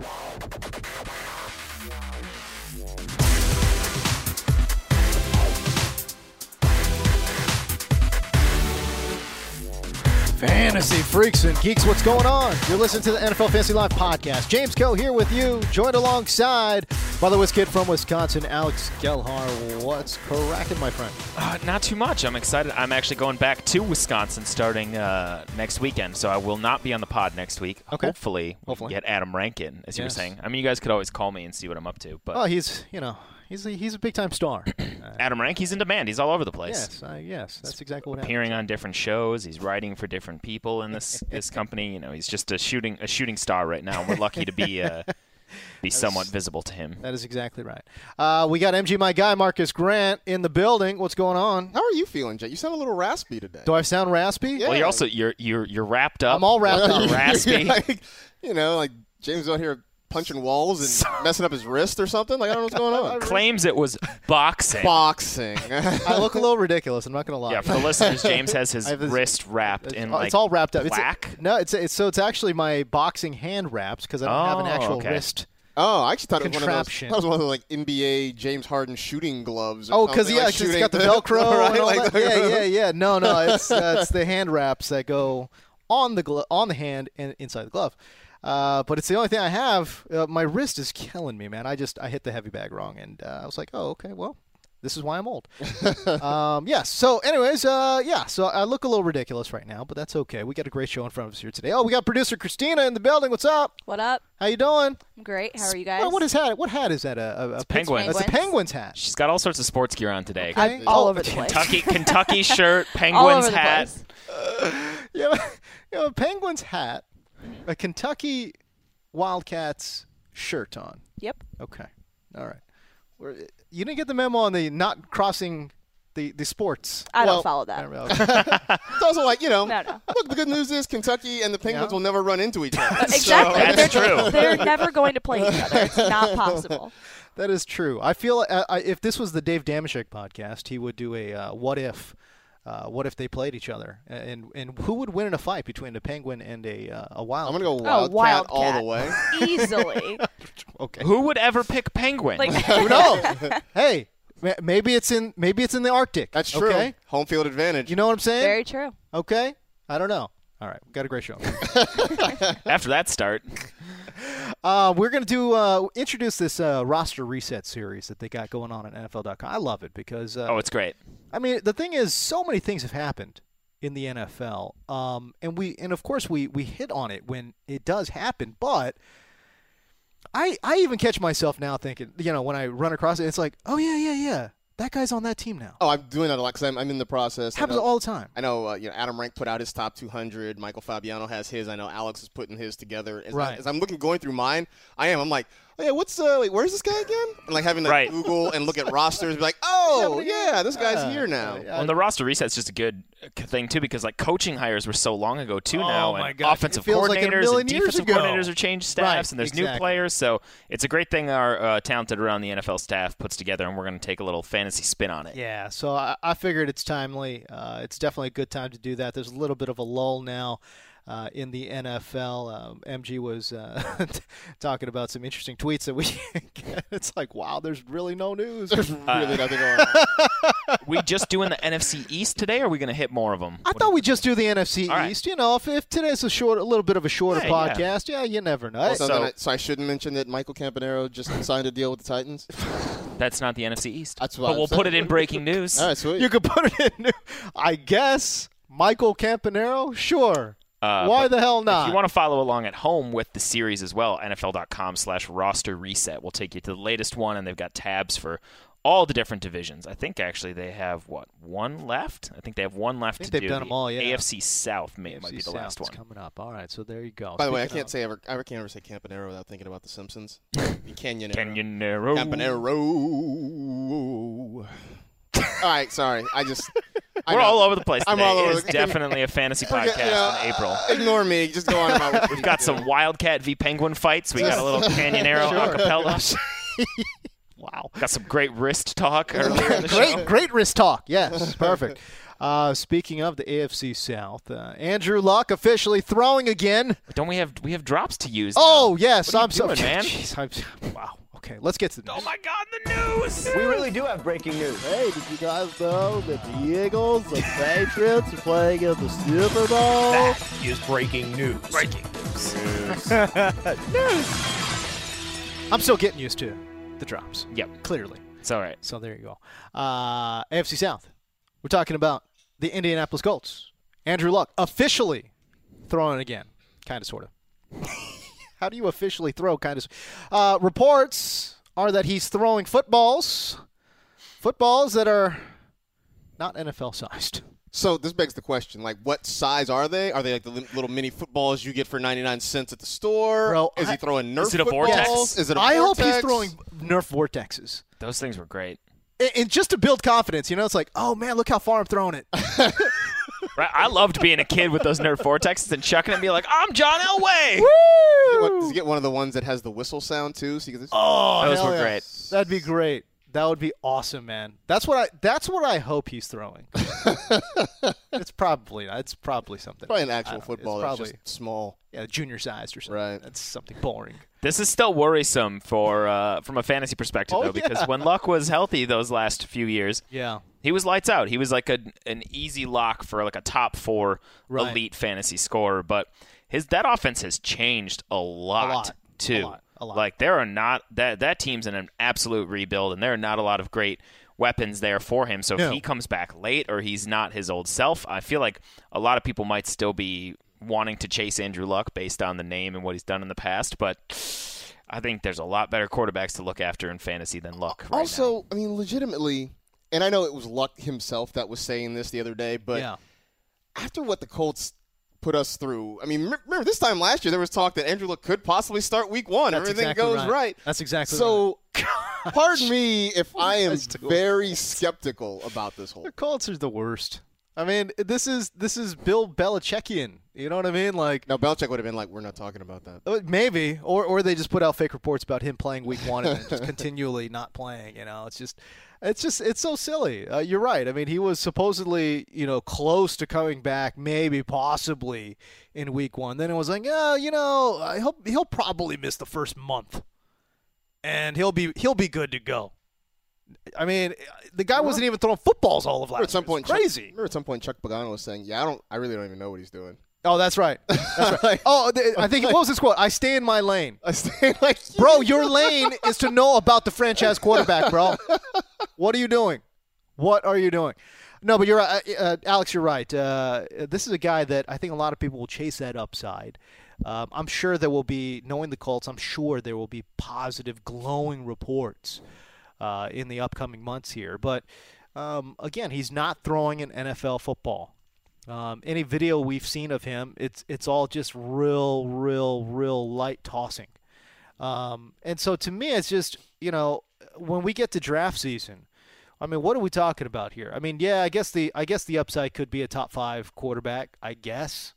Wow. Fantasy freaks and geeks, what's going on? You're listening to the NFL Fantasy Live podcast. James Koh here with you, joined alongside by the Kid from Wisconsin, Alex Gelhar. What's cracking, my friend? Uh, not too much. I'm excited. I'm actually going back to Wisconsin starting uh, next weekend, so I will not be on the pod next week. Okay. Hopefully, Hopefully. get Adam Rankin, as you were saying. I mean, you guys could always call me and see what I'm up to, but Oh, he's you know he's a, he's a big time star. Adam Rank, he's in demand. He's all over the place. yes, uh, yes, that's exactly what happened. Appearing on different shows, he's writing for different people in this this company. You know, he's just a shooting a shooting star right now. We're lucky to be uh, be somewhat visible to him. That is exactly right. Uh, we got MG, my guy, Marcas Grant, in the building. What's going on? How are you feeling, Jay? You sound a little raspy today. Do I sound raspy? Yeah. Well, you're also you're you're you're wrapped up. I'm all wrapped up. raspy. like, you know, like James out here punching walls and messing up his wrist or something. Like I don't know what's going on. Claims it was boxing. Boxing. I look a little ridiculous. I'm not going to lie. Yeah, for the listeners, James has his this- wrist wrapped It's, in oh, like it's all wrapped up. It's plaque. no, it's, it's so it's actually my boxing hand wraps because I don't have an Oh, actual okay. wrist. oh, I actually thought it was one of those. Contraption. That was one of the like NBA James Harden shooting gloves. Or Oh, because something, yeah, like 'cause it's shooting- got the Velcro right? and all Like, that. Yeah, yeah, yeah. No, no, it's uh, it's the hand wraps that go on the glo- on the hand and inside the glove. Uh, but it's the only thing I have. Uh, my wrist is killing me, man. I just I hit the heavy bag wrong, and uh, I was like, oh, okay, well, this is why I'm old. um, yes. So, anyways, uh, yeah. So I look a little ridiculous right now, but that's okay. We got a great show in front of us here today. Oh, we got producer Christina in the building. What's up? What up? How you doing? I'm great. How are you guys? Well, what is hat? What hat is that? A, a, a penguin. That's a Penguins. penguin's hat. She's got all sorts of sports gear on today. Okay. I'm all Oh, over the place. Kentucky Kentucky shirt, all Penguins over the hat. place. You have, a, you have a Penguins hat, a Kentucky Wildcats shirt on. Yep. Okay. All right. We're, you didn't get the memo on the not crossing the, the sports. I Well, don't follow that. It's also like you know. No, no. Look, the good news is Kentucky and the Penguins Yeah. will never run into each other. Exactly. That's they're, true. They're never going to play each other. It's not possible. That is true. I feel uh, I, if this was the Dave Damashek podcast, he would do a uh, what if. Uh, what if they played each other, and and who would win in a fight between a penguin and a uh, a wild? I'm gonna go Oh, wildcat all the way. Easily. Okay. Who would ever pick Penguin? Like, Who knows? hey, maybe it's in maybe it's in the Arctic. That's true. Okay. Home field advantage. You know what I'm saying? very true. Okay. I don't know. All right, we got a great show. After that start, Uh, we're going to do uh, introduce this uh, roster reset series that they got going on at NFL.com. I love it because uh, oh, it's great. I mean the thing is, so many things have happened in the NFL, um, and we and of course we we hit on it when it does happen, but. I, I even catch myself now thinking, you know, when I run across it, it's like, oh yeah, yeah, yeah, that guy's on that team now. Oh, I'm doing that a lot because I'm, I'm in the process. Happens know- all the time. I know, uh, you know, Adam Rank put out his top 200. Michael Fabiano has his. I know Alex is putting his together. As, Right. I, as I'm looking, going through mine, I am. I'm like, yeah, what's uh, wait, where's this guy again? And like having to Right. Google and look at rosters, and be like, oh, yeah, this guy's Uh, here now. Well, and the roster reset's just a good uh, thing too because like coaching hires were so long ago too Oh, now, my and gosh. offensive It feels like coordinators million and defensive ago. coordinators are changed staffs, Right, and there's new players. So it's a great thing our uh, talented around the NFL staff puts together, and we're going to take a little fantasy spin on it. Yeah, so I, I figured it's timely. Uh, it's definitely a good time to do that. There's a little bit of a lull now. Uh, in the NFL. Um, MG was uh, talking about some interesting tweets that we. it's like, wow, there's really no news. There's really nothing going on. we just doing the NFC East today, or are we going to hit more of them? I thought we just do the NFC All right. East. You know, if, if today's a short, a little bit of a shorter Yeah, yeah. podcast, yeah. you never know. So, So- I, so I shouldn't mention that Michael Campanaro just signed a deal with the Titans. That's not the NFC East. That's what but I'm we'll put it in breaking news. All right, sweet. you could put it in. I guess Michael Campanaro. Sure. Uh, Why the hell not? If you want to follow along at home with the series as well, NFL.com slash roster reset will take you to the latest one, and they've got tabs for all the different divisions. I think actually they have, what, one left? I think they have one left think to they've do. done The them all, yeah. AFC South may, might be the South last one. coming up. All right, so there you go. By the way, I can't of- say ever. I can't ever say Campanaro without thinking about The Simpsons. Canyonero. Canyonero. Campanaro. all right, sorry. I just. We're all over the place I'm all over It is definitely a fantasy podcast yeah, in April. Ignore me. Just go on about. We've got some Wildcat v Penguin fights. We got a little Canyon Canyonero acapella. Wow. Got some great wrist talk earlier in the great, show. great wrist talk. Yes, perfect. Uh, speaking of the AFC South, uh, Andrew Luck officially throwing again. Don't we have we have drops to use? Oh yes, What are you I'm so doing, man. Jeez, I'm, wow. Okay, let's get to the Oh my God, the news! We really do have breaking news. Hey, did you guys know that the Eagles the Patriots are playing in the Super Bowl? That is breaking news. Breaking news. I'm still getting used to the drops. Yep, Clearly. it's all right. So there you go. Uh, AFC South. We're talking about the Indianapolis Colts. Andrew Luck officially throwing again, kind of, sort of. How do you officially throw? Kind of. Uh, reports are that he's throwing footballs, footballs that are not NFL sized. So this begs the question: like, what size are they? Are they like the little mini footballs you get for ninety nine cents at the store? Bro, is I- he throwing Nerf Is it a footballs? vortex? Is it? A I hope he's throwing Nerf vortexes. Those things were great. And- And just to build confidence, you know, it's like, oh man, look how far I'm throwing it. Right? I loved being a kid with those Nerf vortexes and chucking it and be like, I'm John Elway. What, does he get one of the ones that has the whistle sound too? So you can, Oh, Those were yeah. great. That'd be great. That would be awesome, man. That's what I. That's what I hope he's throwing. it's probably not. It's probably something. probably an actual football It's that's probably just small. yeah, junior sized or something. Right. That's something boring. This is still worrisome for uh, from a fantasy perspective, Oh, though, because yeah. when Luck was healthy those last few years, Yeah. he was lights out. He was like a, an easy lock for like a top four Right. elite fantasy scorer. But his that offense has changed a lot, lot. too. A lot. A lot. Like there are not that that team's in an absolute rebuild, and there are not a lot of great weapons there for him. So No. if he comes back late or he's not his old self, I feel like a lot of people might still be wanting to chase Andrew Luck based on the name and what he's done in the past, but. I think there's a lot better quarterbacks to look after in fantasy than Luck. Right also, now. I mean, legitimately, and I know it was Luck himself that was saying this the other day, but yeah. after what the Colts put us through, I mean, remember this time last year there was talk that Andrew Luck could possibly start Week One. That's Everything exactly goes right. That's exactly So, pardon me if I am very skeptical about this whole. The Colts are the worst. I mean, this is this is Bill Belichickian. You know what I mean? Like no, Belichick would have been like, "We're not talking about that." Uh, Maybe, or or they just put out fake reports about him playing week one and just continually not playing. You know, it's just, it's just, it's so silly. Uh, you're right. I mean, he was supposedly, you know, close to coming back, maybe, possibly in week one. Then it was like, yeah, you know, hope he'll probably miss the first month, and he'll be he'll be good to go. I mean, the guy wasn't even throwing footballs all of last. At some year. point, It's crazy. Chuck, remember at some point, Chuck Pagano was saying, "Yeah, I don't, I really don't even know what he's doing." Oh, that's right. That's right. oh, th- I think what was his quote? I stay in my lane. I stay like, Bro, your lane is to know about the franchise quarterback, bro. What are you doing? What are you doing? No, but you're. Uh, uh, Alex, you're right. Uh, this is a guy that I think a lot of people will chase that upside. Um, I'm sure there will be, knowing the Colts, I'm sure there will be positive, glowing reports uh, in the upcoming months here. But um, again, he's not throwing an NFL football. Um, any video we've seen of him, it's it's all just real, real, real light tossing. Um, and so to me, it's just you know when we get to draft season, I mean, what are we talking about here? I mean, yeah, I guess the I guess the upside could be a top five quarterback, I guess,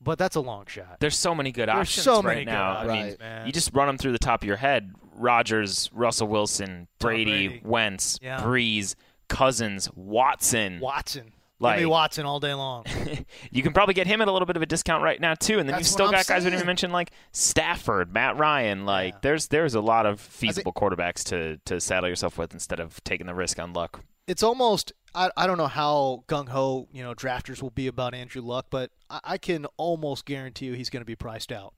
but that's a long shot. There's so many good There's options so right many good now. I mean, options, man. you just run them through the top of your head: Rodgers, Russell Wilson, Brady, Brady. Wentz, Yeah. Brees, Cousins, Watson. Watson. Like Jimmy Watson all day long. you can probably get him at a little bit of a discount right now too, and then That's you've still got guys we didn't even mention like Stafford, Matt Ryan. Like Yeah. there's there's a lot of feasible quarterbacks to to saddle yourself with instead of taking the risk on luck. it's almost I, I don't know how gung ho you know drafters will be about Andrew Luck, but I, I can almost guarantee you he's going to be priced out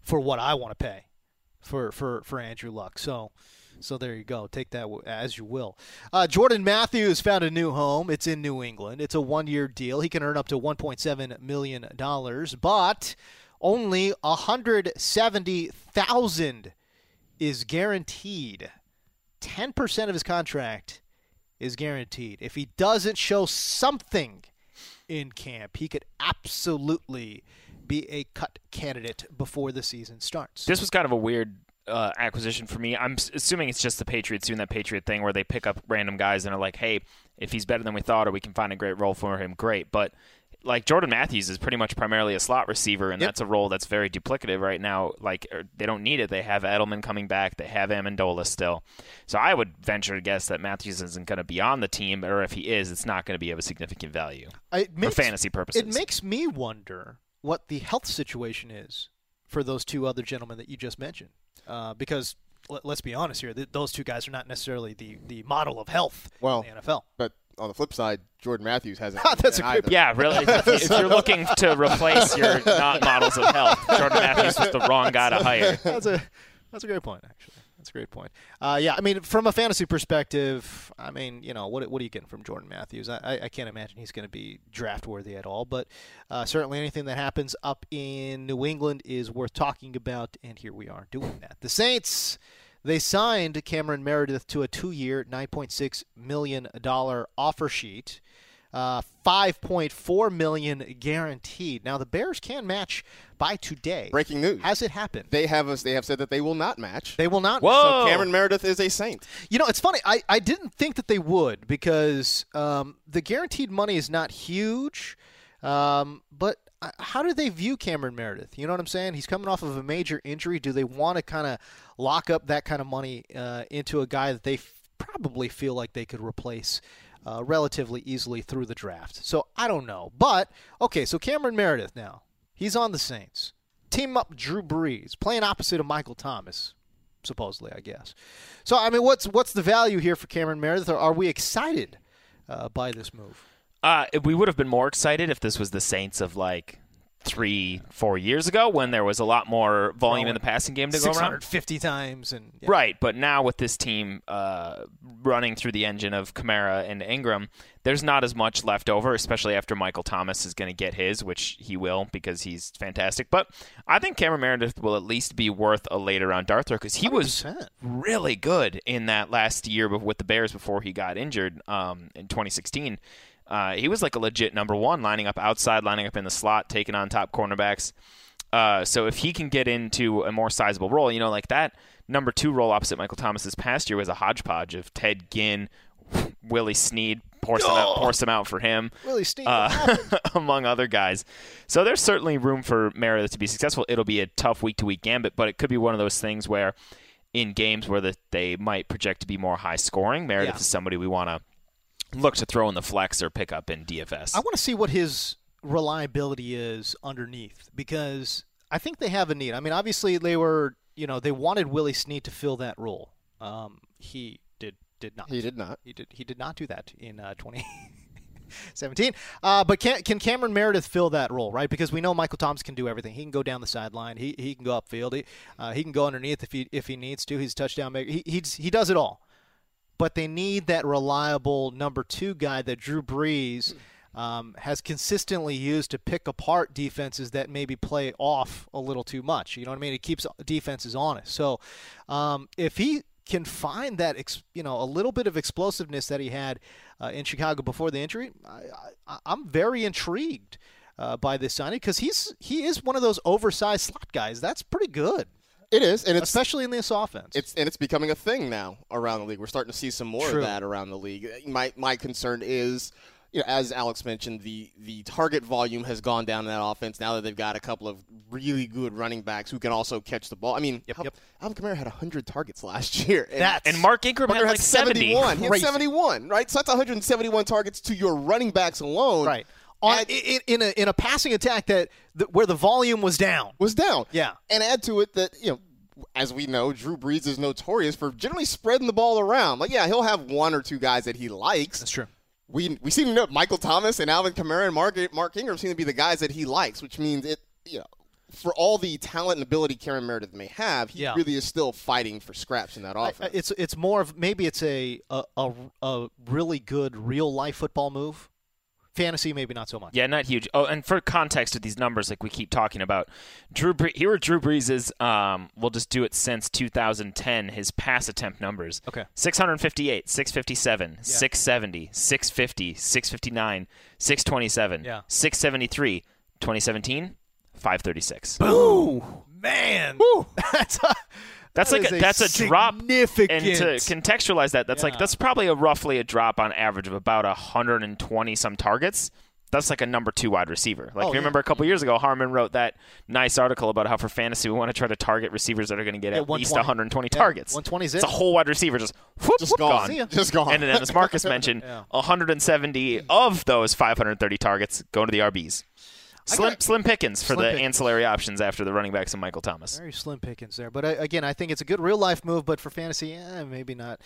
for what I want to pay for for for Andrew Luck. So. So there you go. Take that as you will. Uh, Jordan Matthews found a new home. It's in New England. It's a one-year deal. He can earn up to 1.7 million dollars, but only 170,000 is guaranteed. 10% of his contract is guaranteed. If he doesn't show something in camp, he could absolutely be a cut candidate before the season starts. This was kind of a weird uh, acquisition for me. I'm assuming it's just the Patriots doing that Patriot thing where they pick up random guys and are like, "Hey, if he's better than we thought, or we can find a great role for him, great." But like Jordan Matthews is pretty much primarily a slot receiver, and Yep. that's a role that's very duplicative right now. Like er, they don't need it. They have Edelman coming back. They have Amendola still. So I would venture to guess that Matthews isn't going to be on the team, or if he is, it's not going to be of a significant value It for makes- fantasy purposes. It makes me wonder what the health situation is for those two other gentlemen that you just mentioned. Uh, because let, let's be honest here, th- those two guys are not necessarily the, the model of health Well, in the NFL. But on the flip side, Jordan Matthews hasn't. That's a been great either. Yeah, really. If, if you're looking to replace your not models of health, Jordan Matthews was the wrong guy to hire. that's a that's a great point, actually. That's a great point. Uh, yeah, I mean, from a fantasy perspective, I mean, you know, what what are you getting from Jordan Matthews? I, I, can't imagine he's going to be draft worthy at all. But uh, certainly, anything that happens up in New England is worth talking about, and here we are doing that. The Saints. They signed Cameron Meredith to a two-year, $9.6 million offer sheet. Uh, 5.4 million guaranteed. Now the Bears can match by today. Breaking news. Has it happened? They have us. They have said that they will not match. They will not. Whoa! So Cameron Meredith is a Saint. You know, it's funny. I, I didn't think that they would because um, the guaranteed money is not huge. Um, but uh, how do they view Cameron Meredith? You know what I'm saying? He's coming off of a major injury. Do they want to kind of lock up that kind of money uh, into a guy that they f- probably feel like they could replace uh, relatively easily through the draft? So I don't know. But okay, so Cameron Meredith now he's on the Saints. Team up Drew Brees, playing opposite of Michael Thomas supposedly, I guess. So, I mean, what's what's the value here for Cameron Meredith? Are we excited uh, by this move? Uh, we would have been more excited if this was the Saints of like three, four years ago when there was a lot more volume in the passing game to go around. 650 times and yeah. Right, but now with this team uh, running through the engine of Kamara and Ingram, there's not as much left over, especially after Michael Thomas is going to get his, which he will because he's fantastic. But I think Cameron Meredith will at least be worth a later round dart throw because he was 100%. really good in that last year with the Bears before he got injured um, in 2016. Uh, he was like a legit number one, lining up outside, lining up in the slot, taking on top cornerbacks. Uh, so if he can get into a more sizable role, you know, like that number two role opposite Michael Thomas this past year was a hodgepodge of Ted Ginn, Willie Snead, pour some, out, pour some out for him, Willie Snead, uh, among other guys. So there's certainly room for Meredith to be successful. It'll be a tough week to week gambit, but it could be one of those things where in games where the, they might project to be more high scoring, Meredith Yeah. is somebody we want to look to throw in the flex or pick up in DFS. I want to see what his reliability is underneath because I think they have a need. I mean, obviously they were, you know, they wanted Willie Snead to fill that role. Um, he did did not. He did not. He did. He did not do that in uh, 2017. Uh, but can can Cameron Meredith fill that role, right? Because we know Michael Thomas can do everything. He can go down the sideline. He he can go upfield. He uh, he can go underneath if he if he needs to. He's a touchdown maker. He he he does it all. But they need that reliable number two guy that Drew Brees. Um, has consistently used to pick apart defenses that maybe play off a little too much. You know what I mean? It keeps defenses honest. So um, if he can find that, you know, a little bit of explosiveness that he had uh, in Chicago before the injury, I, I'm very intrigued uh, by this signing because he's he is one of those oversized slot guys. That's pretty good, It is, and especially in this offense. It's and it's becoming a thing now around the league. We're starting to see some more True. of that around the league. My my concern is you know, as Alex mentioned, the the target volume has gone down in that offense now that they've got a couple of really good running backs who can also catch the ball. I mean, how- Alvin Kamara had 100 targets last year. And That's And Mark Ingram Butker had like 70. 71. He had 71, right? So that's 171 targets to your running backs alone. right on Add- in, in a in a passing attack that, that where the volume was down. was down. Yeah. And add to it that, you know, as we know, Drew Brees is notorious for generally spreading the ball around. Like, yeah, he'll have one or two guys that he likes. That's true. We we seem to know Michael Thomas and Alvin Kamara and Mark Mark Ingram seem to be the guys that he likes, which means it you know for all the talent and ability Cameron Meredith may have, he Yeah. really is still fighting for scraps in that offense. It's it's more of maybe it's a a, a a really good real life football move. Fantasy maybe not so much. Yeah, not huge. Oh, and for context of these numbers, like we keep talking about, Drew Bre- here are Drew Brees' um, we'll just do it since 2010. His pass attempt numbers. Okay. 658, 657, 670, 650, 659, 627, Yeah. 673, 2017, 536. Ooh, man. That's a, That's that like a, that's a drop. And to contextualize that, that's like that's probably a roughly a drop on average of about 120 some targets. That's like a number two wide receiver. Like Oh, you yeah. remember a couple years ago, Harmon wrote that nice article about how for fantasy we want to try to target receivers that are going to get Yeah, at least 120. 120 Yeah, targets. 120 is It's a whole wide receiver just whoop, Just whoop, gone. gone. Just gone. And then as Marcas mentioned, Yeah. 170 of those 530 targets going to the RBs. Slim, gotta- slim pickings for Slim the pickings. ancillary options after the running backs and Michael Thomas. Very slim pickings there, but uh, again, I think it's a good real life move. But for fantasy, eh, maybe not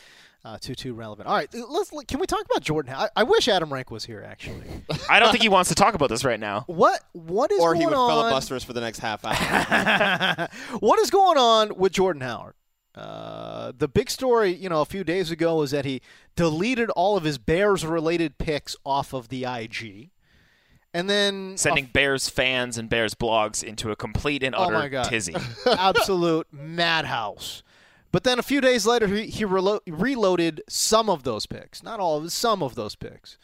uh, too too relevant. All right, let's can we talk about Jordan? I, I wish Adam Rank was here actually. I don't think he wants to talk about this right now. What what is or going he would on? filibuster us for the next half hour. what is going on with Jordan Howard? Uh, the big story, you know, a few days ago was that he deleted all of his Bears-related picks off of the IG, and then sending Bears fans and Bears blogs into a complete and Oh utter God. tizzy. absolute madhouse. But then a few days later, he, he relo- reloaded some of those picks, not all of it, some of those picks.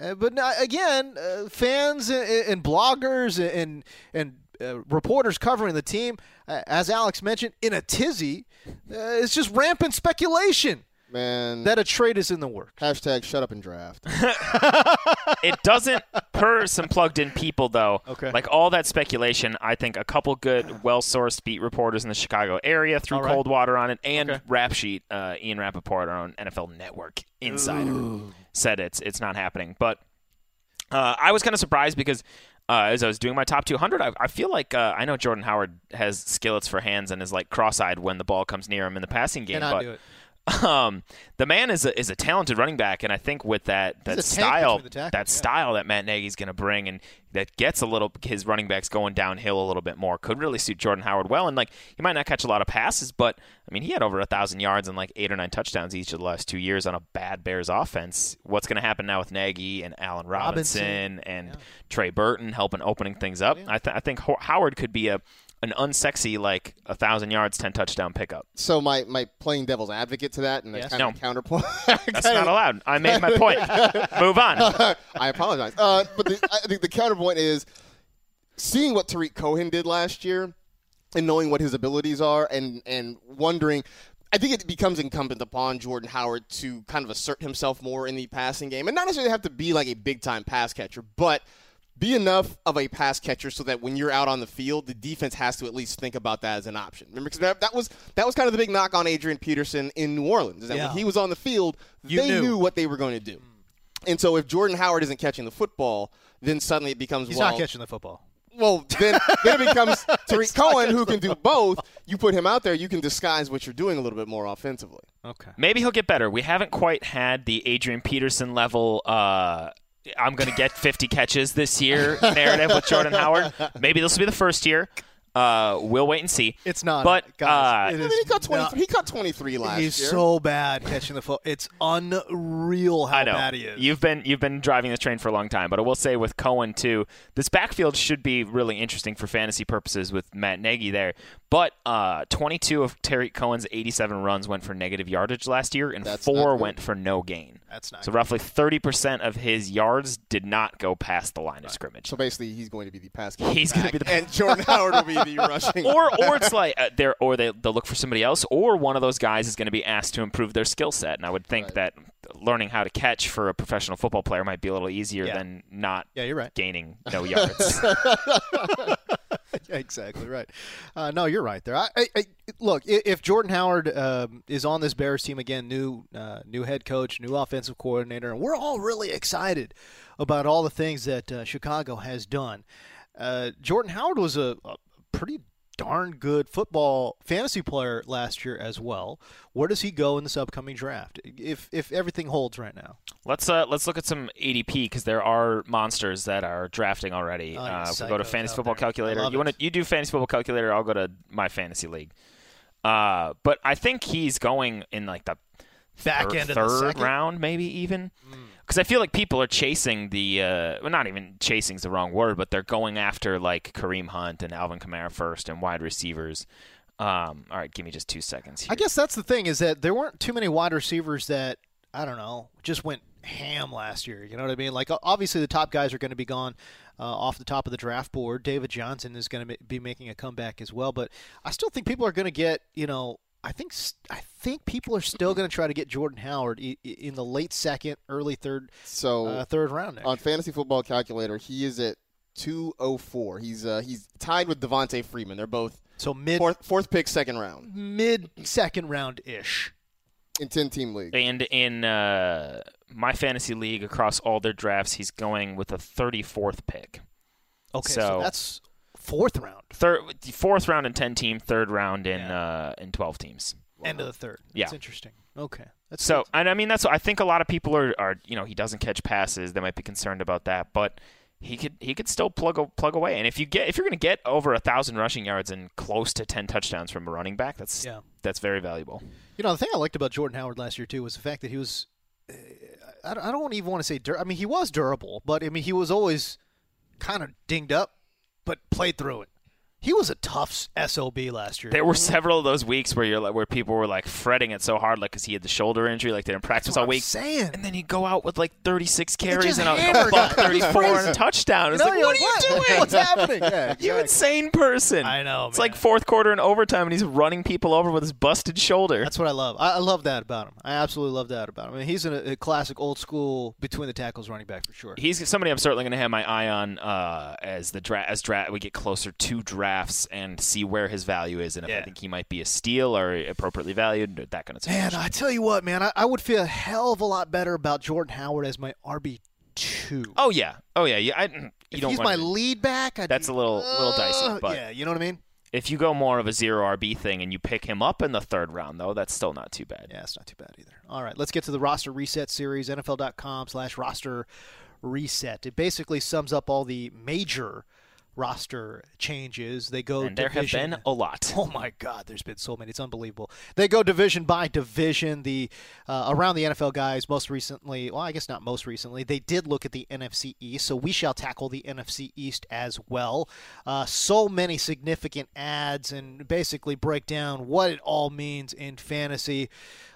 Uh, but again, uh, fans and, and bloggers and and uh, reporters covering the team, uh, as Alex mentioned, in a tizzy, uh, it's just rampant speculation Man, that a trade is in the works. hashtag shut up and draft. it doesn't per some plugged in people though. Okay. Like all that speculation, I think a couple good, well sourced beat reporters in the Chicago area threw All right. cold water on it, and Okay. Rap Sheet, uh, Ian Rapoport, our own NFL Network insider, said it's it's not happening. But uh, I was kind of surprised because. Uh, as I was doing my top 200, I, I feel like uh, I know Jordan Howard has skillets for hands and is like cross-eyed when the ball comes near him in the passing game. Cannot but do it. Um, the man is a, is a talented running back, and I think with that that He's a tank style, tackles, that yeah. style that Matt Nagy's going to bring, and that gets a little his running backs going downhill a little bit more, could really suit Jordan Howard well. And like he might not catch a lot of passes, but I mean he had over a thousand yards and like eight or nine touchdowns each of the last two years on a bad Bears offense. What's going to happen now with Nagy and Allen Robinson, Robinson, and Trey Burton helping opening things up? I, th- I think Ho- Howard could be a an unsexy like a thousand yards, ten touchdown pickup. So my, my playing devil's advocate to that and Yes. that's kind of counterpoint. That's not allowed. I made my point. Move on. I apologize. Uh, but the, I think the counterpoint is seeing what Tarik Cohen did last year and knowing what his abilities are and, and wondering. I think it becomes incumbent upon Jordan Howard to kind of assert himself more in the passing game and not necessarily have to be like a big time pass catcher, but be enough of a pass catcher so that when you're out on the field, the defense has to at least think about that as an option. Remember, because that, that was that was kind of the big knock on Adrian Peterson in New Orleans, is that Yeah. when he was on the field, You they knew. knew what they were going to do. And so if Jordan Howard isn't catching the football, then suddenly it becomes He's well, not catching the football. well, then, then it becomes Tarik Cohen who can do both. You put him out there, you can disguise what you're doing a little bit more offensively. Okay. Maybe he'll get better. We haven't quite had the Adrian Peterson level. Uh, I'm going to get 50 catches this year narrative with Jordan Howard. Maybe this will be the first year. Uh, we'll wait and see. It's not. But guys, uh, I mean, he caught 20, not- he caught 23 last He's year. so bad catching the foot. It's unreal how I know bad he is. you've been you've been driving this train for a long time, but I will say with Cohen too, this backfield should be really interesting for fantasy purposes with Matt Nagy there. But uh, 22 of Tarik Cohen's 87 runs went for negative yardage last year, and That's four went for no gain. That's not so good. roughly 30% of his yards did not go past the line of scrimmage. So basically, he's going to be the pass. He's gonna be the- and Jordan Howard will be the rushing. or or it's like uh, they're or they they'll look for somebody else, or one of those guys is going to be asked to improve their skill set. And I would think Right. that learning how to catch for a professional football player might be a little easier Yeah. than not Yeah, you're right. gaining no yards. Yeah, exactly right. Uh, no, you're right there. I, I, I look if Jordan Howard um, is on this Bears team again, new uh, new head coach, new offensive coordinator, and we're all really excited about all the things that uh, Chicago has done. Uh, Jordan Howard was a, a pretty darn good football fantasy player last year as well. Where does he go in this upcoming draft if if everything holds right now? let's uh, let's look at some ADP because there are monsters that are drafting already. Oh, uh, if we go to Fantasy Football there. Calculator, you want to you do Fantasy Football Calculator. I'll go to my fantasy league. Uh, but I think he's going in like the Back third, end of the third second? Round, maybe even. Because I feel like people are chasing the, uh, well, not even chasing is the wrong word, but they're going after like Kareem Hunt and Alvin Kamara first and wide receivers. Um, all right, give me just two seconds here. I guess that's the thing is that there weren't too many wide receivers that I don't know just went ham last year. You know what I mean? Like obviously the top guys are going to be gone uh, off the top of the draft board. David Johnson is going to be making a comeback as well, but I still think people are going to get you know. I think s- I think people are still going to try to get Jordan Howard i- i- in the late second, early third, So uh, third round. Next on. Fantasy Football Calculator, he is at 204. He's uh, he's tied with Devonta Freeman. They're both So mid fourth fourth pick, second round mid second round ish. in 10 team league. And in uh, my fantasy league, across all their drafts, he's going with a 34th pick. Okay, so, So- that's fourth round, Third, fourth round in 10 team, third round in uh, in 12 teams. end of the third. Yeah. That's interesting. Okay, that's So, and I mean, that's I think a lot of people are, are you know he doesn't catch passes. They might be concerned about that, but he could he could still plug a, plug away. And if you get if you're going to get over a thousand rushing yards and close to 10 touchdowns from a running back, that's Yeah. that's very valuable. You know, the thing I liked about Jordan Howard last year too was the fact that he was. uh, I I don't even want to say. Dur- I mean, he was durable, but I mean, he was always kind of dinged up, but play through it. He was a tough sob last year. There were several of those weeks where you're like, where people were like fretting it so hard, like because he had the shoulder injury, like they didn't practice what all I'm week. saying. And then he'd go out with like 36 carries and a, buck 34 and a touchdown. It's You know, like, what are you like, doing? What's happening? Yeah, You exactly. insane person. I know, It's like fourth quarter and overtime, and he's running people over with his busted shoulder. That's what I love. I, I love that about him. I absolutely love that about him. I mean, he's a, a classic old school between the tackles running back for sure. He's somebody I'm certainly going to have my eye on uh, as the dra- as dra- we get closer to drafts and see where his value is, and if I think he might be a steal or appropriately valued, or that kind of stuff. Man. I tell you what, man, I, I would feel a hell of a lot better about Jordan Howard as my RB two. oh yeah, oh yeah, yeah. I, you if don't he's want my lead back, I'd That's be- a little- little dicey, uh, but- yeah, you know what I mean. if you go more of a zero RB thing and you pick him up in the third round, though, that's still not too bad. Yeah, it's not too bad either. All right, let's get to the roster reset series. NFL.com slash roster reset. It basically sums up all the major roster changes. They go And there have been a lot. Oh my God, there's been so many. It's unbelievable. They go division by division. The uh, around the NFL guys. Most recently, well, I guess not most recently. They did look at the NFC East, so we shall tackle the NFC East as well. Uh, so many significant ads, and basically break down what it all means in fantasy.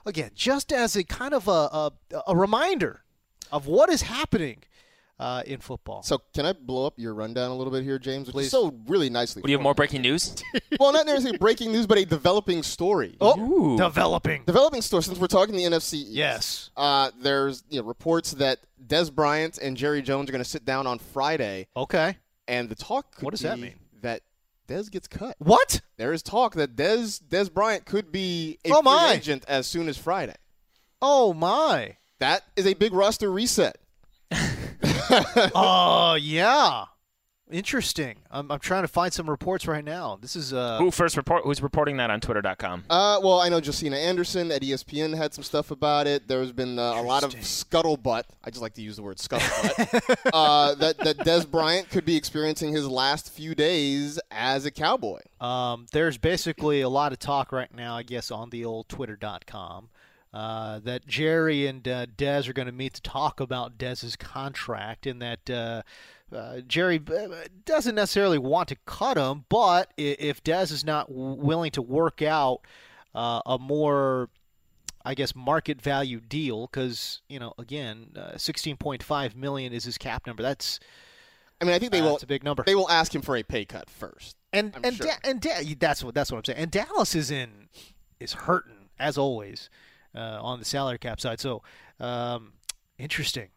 Again, just as a kind of a a, a reminder of what is happening uh, in football. So can I blow up your rundown a little bit here, James? Which Please. so really nicely. What do you have more breaking news? well, not necessarily breaking news, but a developing story. oh, developing. Developing story. Since we're talking the NFC East, Yes. Uh, there's you know, reports that Dez Bryant and Jerry Jones are going to sit down on Friday, Okay. and the talk. Could What does that mean? That Dez gets cut. What? There is talk that Dez Dez Bryant could be a Oh, free my. agent as soon as Friday. Oh my. That is a big roster reset. Oh yeah, interesting. I'm, I'm trying to find some reports right now. This is uh Who first report? Who's reporting that on Twitter.com? Uh, well, I know Josina Anderson at ESPN had some stuff about it. There's been uh, a lot of scuttlebutt. I just like to use the word scuttlebutt. uh, that that Dez Bryant could be experiencing his last few days as a Cowboy. um there's basically a lot of talk right now, I guess, on the old Twitter.com. Uh, that Jerry and uh, Dez are going to meet to talk about Dez's contract, and that uh, uh, Jerry uh, doesn't necessarily want to cut him, but if Dez is not willing to work out uh, a more I guess market value deal because you know again, uh, 16.5 million is his cap number. That's I mean, I think they will. that's a big number. They will ask him for a pay cut first. and I'm and sure. da- and da- that's what that's what I'm saying. And Dallas is in is hurting as always. Uh, on the salary cap side. So um, interesting,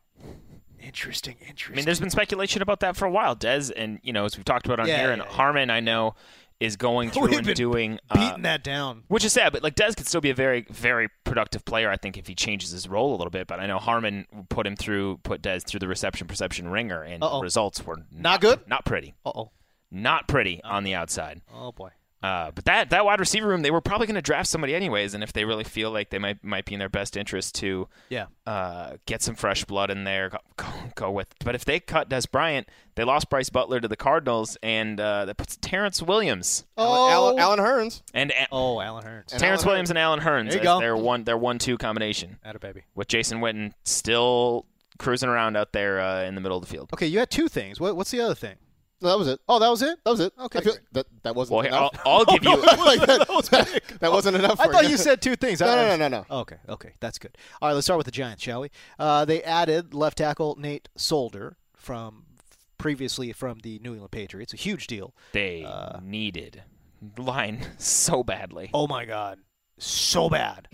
interesting, interesting. I mean, there's been speculation about that for a while. Dez and you know, as we've talked about on Yeah, here, and yeah, yeah. Harmon, I know, is going through and doing uh, beating that down. which is sad. But like Dez could still be a very, very productive player. I think if he changes his role a little bit. But I know Harmon put him through, put Dez through the reception perception ringer, and Uh-oh. results were Not good? not pretty, Uh oh. not pretty on the outside. Oh boy. Uh, but that that wide receiver room, they were probably going to draft somebody anyways, and if they really feel like they might might be in their best interest to Yeah. uh, get some fresh blood in there, go, go, go with. But if they cut Dez Bryant, they lost Brice Butler to the Cardinals, and uh, that puts Terrance Williams Alan, Allen Hurns. and a- Oh, Allen Hurns. And Terrance Alan Williams and Allen Hurns There you as go. their one their one two combination Atta baby. with Jason Witten still cruising around out there uh, in the middle of the field. Okay, you had two things. What, what's the other thing? No, that was it. Oh, that was it. That was it. Okay, I feel that that wasn't Well, here, I'll, enough. I'll give you. like that, that, wasn't enough. I for thought you said two things. No, no, no, no, no. Okay, okay, that's good. All right, let's start with the Giants, shall we? Uh, they added left tackle Nate Solder from previously from the New England Patriots. A huge deal. They Uh, needed line so badly. Oh my God, so bad.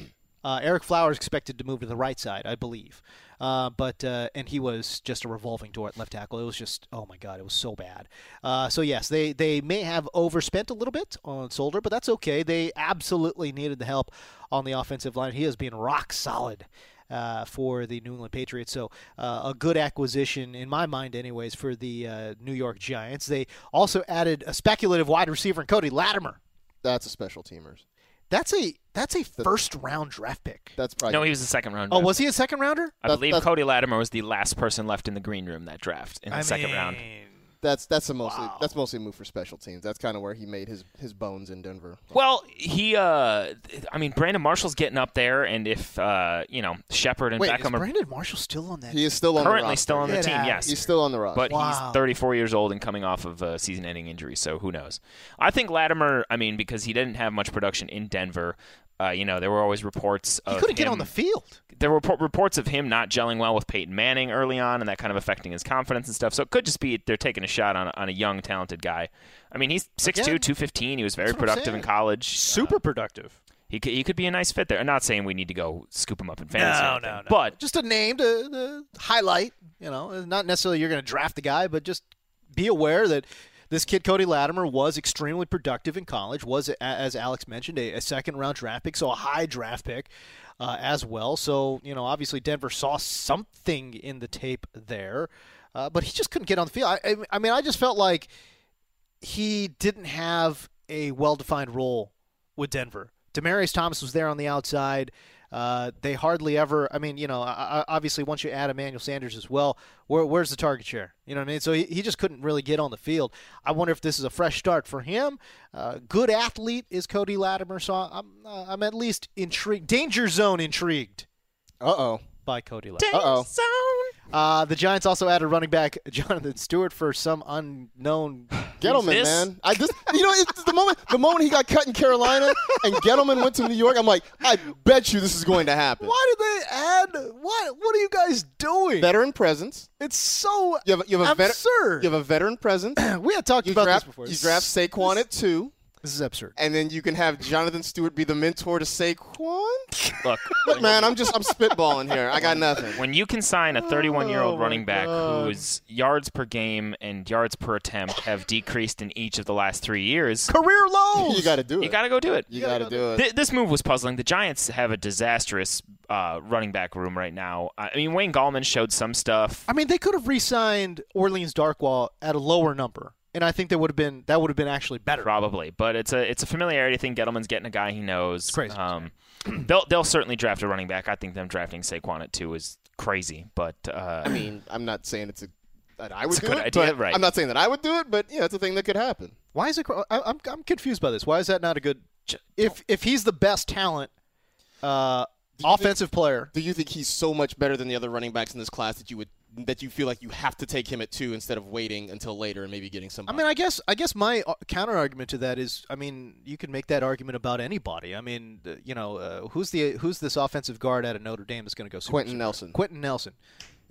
Uh, Ereck Flowers expected to move to the right side, I believe, uh, but uh, and he was just a revolving door at left tackle. It was just oh my God, it was so bad. Uh, so yes, they they may have overspent a little bit on Solder, but that's okay. They absolutely needed the help on the offensive line. He has been rock solid. Uh, for the New England Patriots, so uh, a good acquisition in my mind, anyways, for the uh, New York Giants. They also added a speculative wide receiver in Cody Latimer. That's a special teamers. That's a that's a first round draft pick. That's probably No, he was a second round. Oh, draft was he a second rounder? I That- believe Cody Latimer was the last person left in the green room that draft in the second round. That's that's a mostly that's mostly a move for special teams. That's kind of where he made his his bones in Denver. Well, he, uh, I mean, Brandon Marshall's getting up there, and if, uh, you know, Shepard and Wait, is Beckham are Brandon Marshall still on that? He is still on the currently roster. still on the Get team, out. yes. He's still on the roster. but Wow. he's 34 years old and coming off of a season-ending injury, so who knows? I think Latimer. I mean, because he didn't have much production in Denver. Uh, you know, there were always reports. he couldn't get on the field. There were reports of him not gelling well with Peyton Manning early on, and that kind of affecting his confidence and stuff. So it could just be they're taking a shot on, on a young, talented guy. I mean, he's 6'2", Again, 215. He was very that's what I'm productive in college. Super Uh, productive. he could, he could be a nice fit there. I'm not saying we need to go scoop him up in fantasy. No, anything, no, no. But just a name to, to highlight. You know, not necessarily you're going to draft the guy, but just be aware that this kid Cody Latimer was extremely productive in college. Was as Alex mentioned, a, a second round draft pick, so a high draft pick uh, as well. So you know, obviously Denver saw something in the tape there, uh, but he just couldn't get on the field. I, I, mean, I just felt like he didn't have a well-defined role with Denver. Demaryius Thomas was there on the outside. Uh, they hardly ever. I mean, you know, I- I- obviously once you add Emmanuel Sanders as well, where, where's the target share? You know what I mean? So he, he just couldn't really get on the field. I wonder if this is a fresh start for him. Uh, good athlete is Cody Latimer, so I'm uh, I'm at least intrigued. Danger zone intrigued Uh oh. by Cody Latimer. Uh oh. Uh, the Giants also added running back Jonathan Stewart for some unknown. Gettleman, This- man. I just you know it's the moment the moment he got cut in Carolina and Gettleman went to New York. I'm like, I bet you this is going to happen. Why did they add? What? What are you guys doing? Veteran presence. It's so You have a, you have a absurd. you have a veteran presence. we had talked You about draft this before. you draft Saquon at two, This is absurd. and then you can have Jonathan Stewart be the mentor to Saquon. look, Look, man, I'm just I'm spitballing here. I got nothing. when you can sign a 31 year Oh, old my running back God. whose yards per game and yards per attempt have decreased in each of the last three years, Career lows. You got to do it. you got to go do it. You got to do it. Th- this move was puzzling. The Giants have a disastrous uh, running back room right now. I mean, Wayne Gallman showed some stuff. I mean, they could have re-signed Orleans Darkwa at a lower number, and I think that would have been that would have been actually better. Probably, but it's a it's a familiarity thing. Gettleman's getting a guy he knows. It's crazy. Um, they'll they'll certainly draft a running back. I think them drafting Saquon at two is crazy, but uh, I mean, I'm not saying it's a that I would It's a do good it. idea, but right. I'm not saying that I would do it, but yeah, it's a thing that could happen. Why is it? I, I'm I'm confused by this. Why is that not a good? If if he's the best talent, uh, offensive player, Do you think he's so much better than the other running backs in this class that you would that you feel like you have to take him at two instead of waiting until later and maybe getting somebody. I mean, I guess I guess my counter argument to that is, I mean, you can make that argument about anybody. I mean, uh, you know, uh, who's the who's this offensive guard out of Notre Dame that's going to go? Super Quenton Super? Nelson. Quenton Nelson.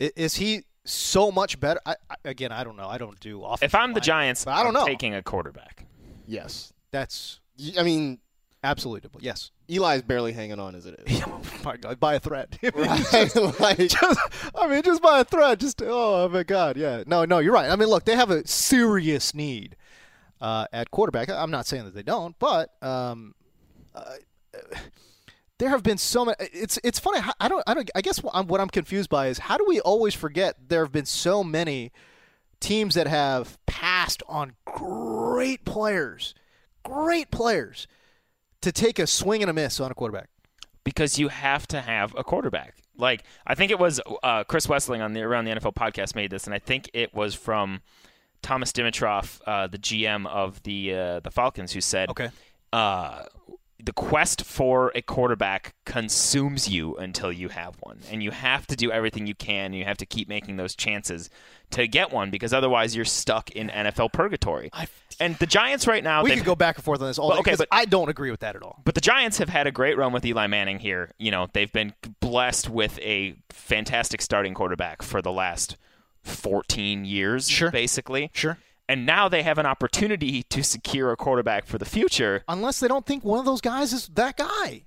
I- Is he so much better? I, I, again, I don't know. I don't do offensive. if I'm the Giants, I don't I'm know. taking a quarterback. yes. That's I mean, Absolutely. Yes. Eli's barely hanging on as it is. my God, by a thread. Right? like, just, I mean, just by a thread. Just oh my God, yeah. No, no, you're right. I mean, look, they have a serious need uh, at quarterback. I'm not saying that they don't, but um, uh, there have been so many. It's it's funny. I don't. I don't. I guess what I'm, what I'm confused by is how do we always forget there have been so many teams that have passed on great players, great players, to take a swing and a miss on a quarterback. because you have to have a quarterback. Like I think it was uh, Chris Wesseling on the Around the NFL podcast made this, and I think it was from Thomas Dimitroff, uh, the GM of the uh, the Falcons, who said, Okay. The quest for a quarterback consumes you until you have one, and you have to do everything you can. You have to keep making those chances to get one, because otherwise you're stuck in NFL purgatory. and the Giants right now, We could go back and forth on this all But, day okay, but- I don't agree with that at all. but the Giants have had a great run with Eli Manning here. You know, they've been blessed with a fantastic starting quarterback for the last 14 years, Sure. basically. Sure. And now they have an opportunity to secure a quarterback for the future. Unless they don't think one of those guys is that guy.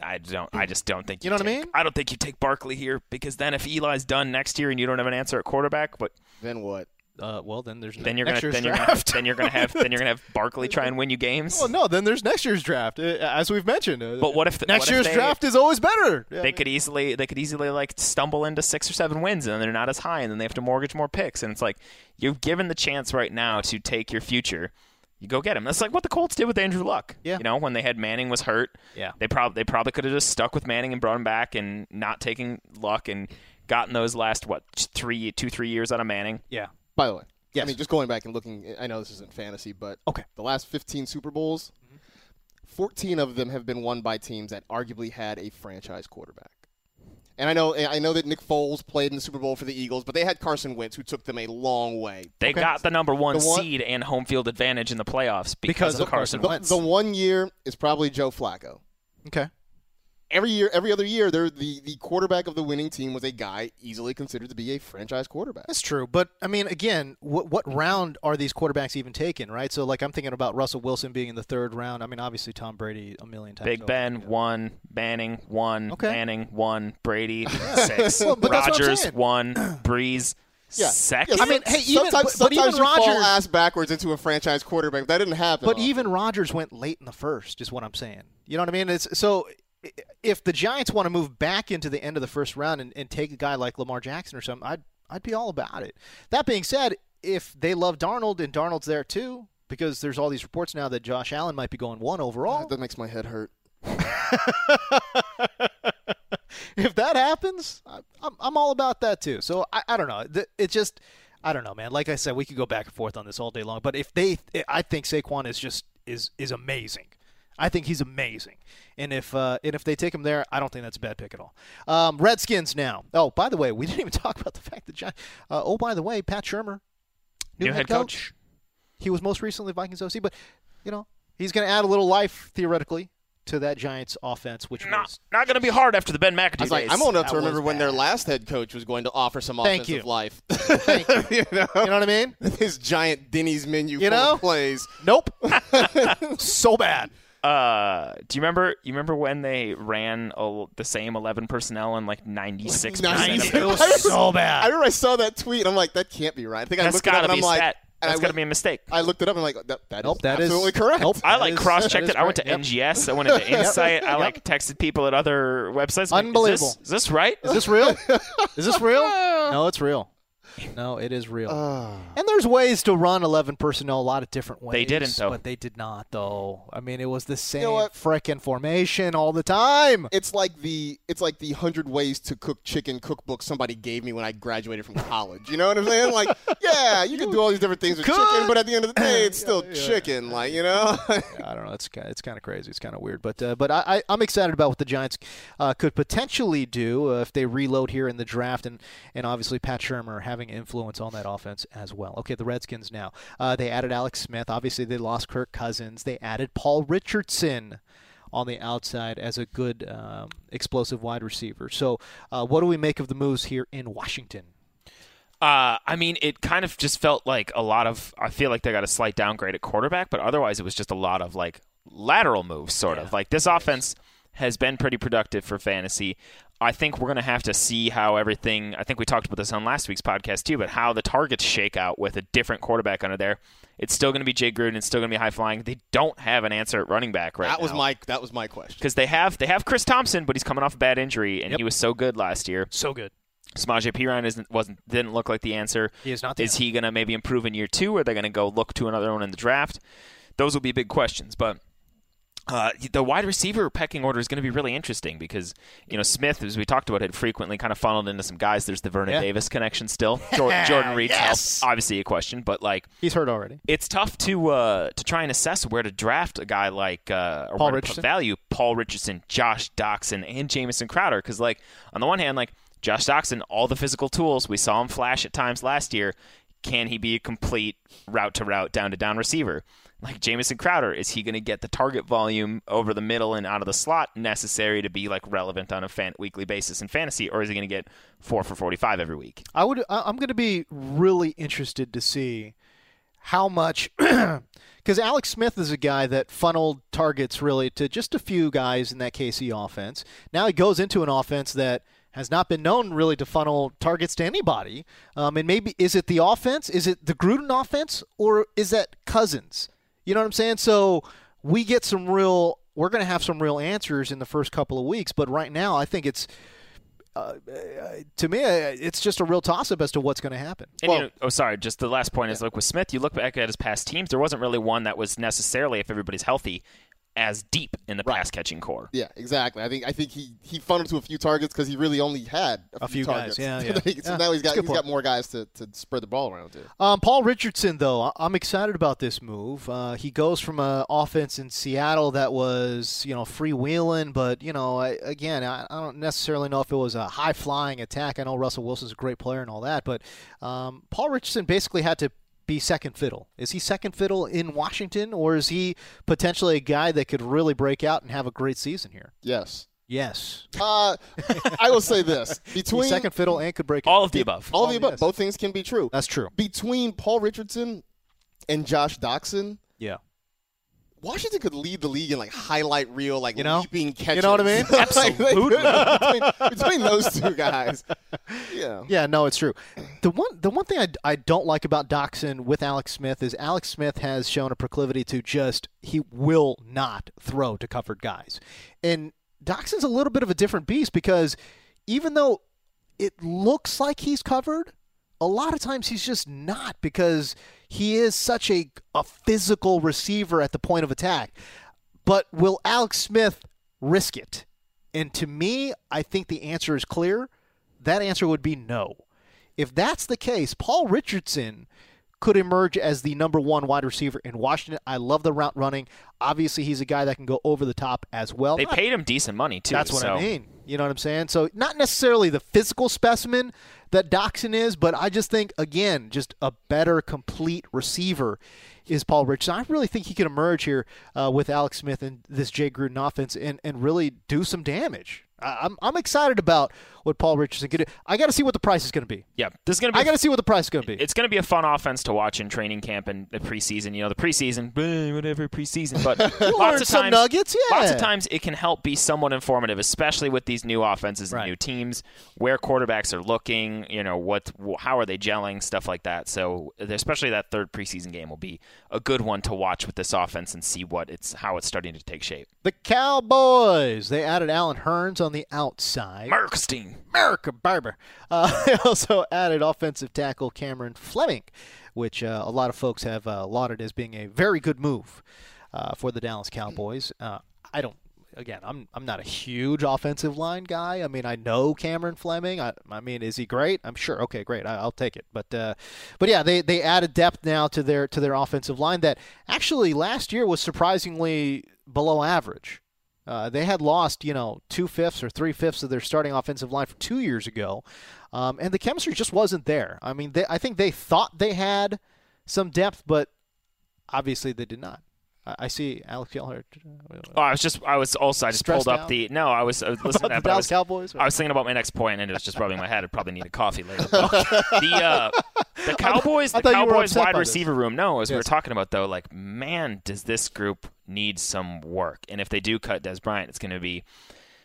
I don't. I just don't think You know what I mean? I don't think you take Barkley here because then if Eli's done next year and you don't have an answer at quarterback, but then what? Uh, well, then there's then you're next gonna year's then you're gonna, draft. then you're gonna have then you're gonna have Barkley try and win you games. well, no, then there's next year's draft, uh, as we've mentioned. Uh, But what if the- next what if year's they- draft is always better? Yeah, they could easily they could easily like stumble into six or seven wins and they're not as high and then they have to mortgage more picks and it's like you're given the chance right now to take your future you go get him that's like what the colts did with andrew luck Yeah. you know when they had manning was hurt Yeah. they probably they probably could have just stuck with manning and brought him back and not taking luck and gotten those last what three two three years out of manning yeah. By the way, Yes. I mean just going back and looking. I know this isn't fantasy, but Okay. the last 15 Super Bowls, mm-hmm. 14 of them have been won by teams that arguably had a franchise quarterback. And I know I know that Nick Foles played in the Super Bowl for the Eagles, but they had Carson Wentz, who took them a long way. they Okay. got the number one, The one- seed and home field advantage in the playoffs because, Because of of carson Carson The, wentz the one year is probably Joe Flacco. Okay. Every year, every other year, they're the the quarterback of the winning team was a guy easily considered to be a franchise quarterback. That's true, but I mean, again, what what round are these quarterbacks even taken? Right. So, like, I'm thinking about Russell Wilson being in the third round. I mean, obviously Tom Brady a million times. Big over. Ben one, Manning one, Okay. Manning one, Brady six, Well, but that's what I'm Rodgers one, Brees Yeah. second. Yeah, I mean, hey, even- sometimes, but- but even sometimes you fall Rodgers- ass backwards into a franchise quarterback. That didn't happen. But often. even Rodgers went late in the first, is what I'm saying. You know what I mean? It's so i- if the Giants want to move back into the end of the first round and, and take a guy like Lamar Jackson or something, I'd I'd be all about it. That being said, if they love Darnold and Darnold's there too, because there's all these reports now that Josh Allen might be going one overall. that makes my head hurt. if that happens, I'm, I'm all about that too. So I, I don't know. It just, I don't know, man. Like I said, we could go back and forth on this all day long. But if they, I think Saquon is just is is amazing. I think he's amazing. And if uh, and if they take him there, I don't think that's a bad pick at all. Um, Redskins now. Oh, by the way, we didn't even talk about the fact that. Gi- Uh, oh, by the way, Pat Shurmur, new, New head coach. He was most recently Vikings OC, but you know he's going to add a little life theoretically to that Giants offense, which not was not going to be hard after the Ben McAdoo I was like, days. I'm old enough to remember when their last head coach was going to offer some Thank offensive you. life. Thank you. you know, You know what I mean? his giant Denny's menu You full know? of plays. Nope. so bad. Uh, do you remember? You remember when they ran a, the same eleven personnel in like ninety six percent of It their was I remember- so bad. I remember I saw that tweet. and I'm like, that can't be right. I think I That's looked it up and I'm like, stat. and I That's got to looked- be a mistake. I looked it up and I'm like, that, that Nope, is that is- absolutely correct. nope. I like cross checked it. I went to correct. NGS. I went into Insight. I like texted people at other websites. I'm like, Unbelievable. Is this, is this right? Is this real? Is this real? No, it's real. No, it is real. and there's ways to run 11 personnel a lot of different ways. They didn't, though. But they did not, though. I mean, it was the same know what? frickin' formation all the time. It's like the it's like the hundred ways to cook chicken cookbook somebody gave me when I graduated from college. You know what I'm saying? Like, yeah, you can do all these different things with could. chicken, but at the end of the day, it's still chicken. Like, you know. I don't know. It's kind of, it's kind of crazy. It's kind of weird, but uh, but I, I I'm excited about what the Giants uh, could potentially do uh, if they reload here in the draft, and and obviously Pat Shurmur having influence on that offense as well. Okay, the Redskins now. Uh, they added Alex Smith. Obviously, they lost Kirk Cousins. They added Paul Richardson on the outside as a good um, explosive wide receiver. So, uh, what do we make of the moves here in Washington? Uh, I mean, it kind of just felt like a lot of. I feel like they got a slight downgrade at quarterback, but otherwise, it was just a lot of like lateral moves, sort of. Like this offense has been pretty productive for fantasy. I think we're going to have to see how everything. I think we talked about this on last week's podcast too, but how the targets shake out with a different quarterback under there. It's still going to be Jay Gruden. It's still going to be high flying. They don't have an answer at running back right that was now. my that was my question. because they have they have Chris Thompson, but he's coming off a bad injury, and Yep. he was so good last year. So good. Samaje Perine isn't wasn't didn't look like the answer. He is not the Is he going to maybe improve in year two? Or are they going to go look to another one in the draft? Those will be big questions. But uh, the wide receiver pecking order is going to be really interesting because you know Smith, as we talked about, had frequently kind of funneled into some guys. There's the Vernon Yeah. Davis connection still. Jor- Jordan Reed's Yes. obviously a question, but like He's hurt already. it's tough to uh, to try and assess where to draft a guy like uh, or Paul where to put Richardson? value Paul Richardson, Josh Doctson, and Jamison Crowder. Because like on the one hand, like Josh Doctson, all the physical tools we saw him flash at times last year. Can he be a complete route to route, down to down receiver? Like Jamison Crowder, is he going to get the target volume over the middle and out of the slot necessary to be like relevant on a fan- weekly basis in fantasy, or is he going to get four for forty five every week? I would. I'm going to be really interested to see how much, because Alex Smith is a guy that funneled targets really to just a few guys in that KC offense. Now he goes into an offense that has not been known really to funnel targets to anybody. Um, and maybe is it the offense? Is it the Gruden offense, or is that Cousins? You know what I'm saying? So we get some real. We're going to have some real answers in the first couple of weeks, but right now I think it's to me, uh, it's just a real toss up as to what's going to happen. And you know, oh, sorry. Just the last point is, like with Smith, you look back at his past teams. There wasn't really one that was necessarily, if everybody's healthy, as deep in the pass catching core. Yeah, exactly. I think I think he he funneled to a few targets because he really only had a, A few guys, targets. yeah, yeah. so yeah. now Yeah, he's that's a got good he's got more guys to, to spread the ball around to. Um, Paul Richardson, though, I- I'm excited about this move. Uh, he goes from an offense in Seattle that was, you know, freewheeling, but you know, I, again, I, I don't necessarily know if it was a high flying attack. I know Russell Wilson's a great player and all that, but um, Paul Richardson basically had to be second fiddle. Is he second fiddle in Washington, or is he potentially a guy that could really break out and have a great season here? Yes. Yes. Uh, I will say this: He's between second fiddle and could break All out. of the above. all of the above, yes. both things can be true. That's true. Between Paul Richardson and Josh Doctson, Yeah. Washington could lead the league in like highlight reel, like You know? leaping catches. You know what I mean? Like, Absolutely. between, between those two guys, yeah. Yeah, no, it's true. The one the one thing I, I don't like about Doctson with Alex Smith is Alex Smith has shown a proclivity to just he will not throw to covered guys. And Doctson's a little bit of a different beast because even though it looks like he's covered, a lot of times he's just not because he is such a, a physical receiver at the point of attack. But will Alex Smith risk it? And to me, I think the answer is clear. That answer would be no. If that's the case, Paul Richardson could emerge as the number one wide receiver in Washington. I love the route running. Obviously, he's a guy that can go over the top as well. They Not- paid him decent money too. that's what so. I mean. You know what I'm saying? So not necessarily the physical specimen that Doctson is, but I just think again, just a better complete receiver is Paul Richardson. I really think he can emerge here uh, with Alex Smith and this Jay Gruden offense and, and really do some damage. I'm I'm excited about what Paul Richardson can do. I got to see what the price is going to be. Yeah, this is gonna be. I got to see what the price is going to be. it's going to be a fun offense to watch in training camp and the preseason. You know, the preseason, eh, whatever preseason, but lots of times, nuggets, yeah. Lots of times it can help be somewhat informative, especially with these new offenses and Right. new teams, where quarterbacks are looking. You know, what, how are they gelling, stuff like that. So, especially that third preseason game will be a good one to watch with this offense and see what it's how it's starting to take shape. the Cowboys. They added Allen Hurns on the outside. Markstein. America Barber. Uh, they also added offensive tackle Cameron Fleming, which uh, a lot of folks have uh, lauded as being a very good move uh, for the Dallas Cowboys. Uh, I don't. Again, I'm I'm not a huge offensive line guy. I mean, I know Cameron Fleming. I, I mean, is he great? I'm sure. Okay, great. I, I'll take it. But uh, but yeah, they they added depth now to their to their offensive line that actually last year was surprisingly below average. Uh, they had lost, you know, two fifths or three fifths of their starting offensive line from two years ago, um, and the chemistry just wasn't there. I mean, they, I think they thought they had some depth, but obviously they did not. I, I see Alex Gelhar. Oh, I was just, I was also, I just Stressed pulled up out? the. No, I was, I was listening About to that. the I Dallas was, Cowboys? I was thinking about my next point, and it was just rubbing my head. I'd probably need a coffee later. the uh, the Cowboys, I the you were Cowboys wide this. receiver room. No, as we were talking about though, like man, does this group needs some work. And if they do cut Dez Bryant, it's going to be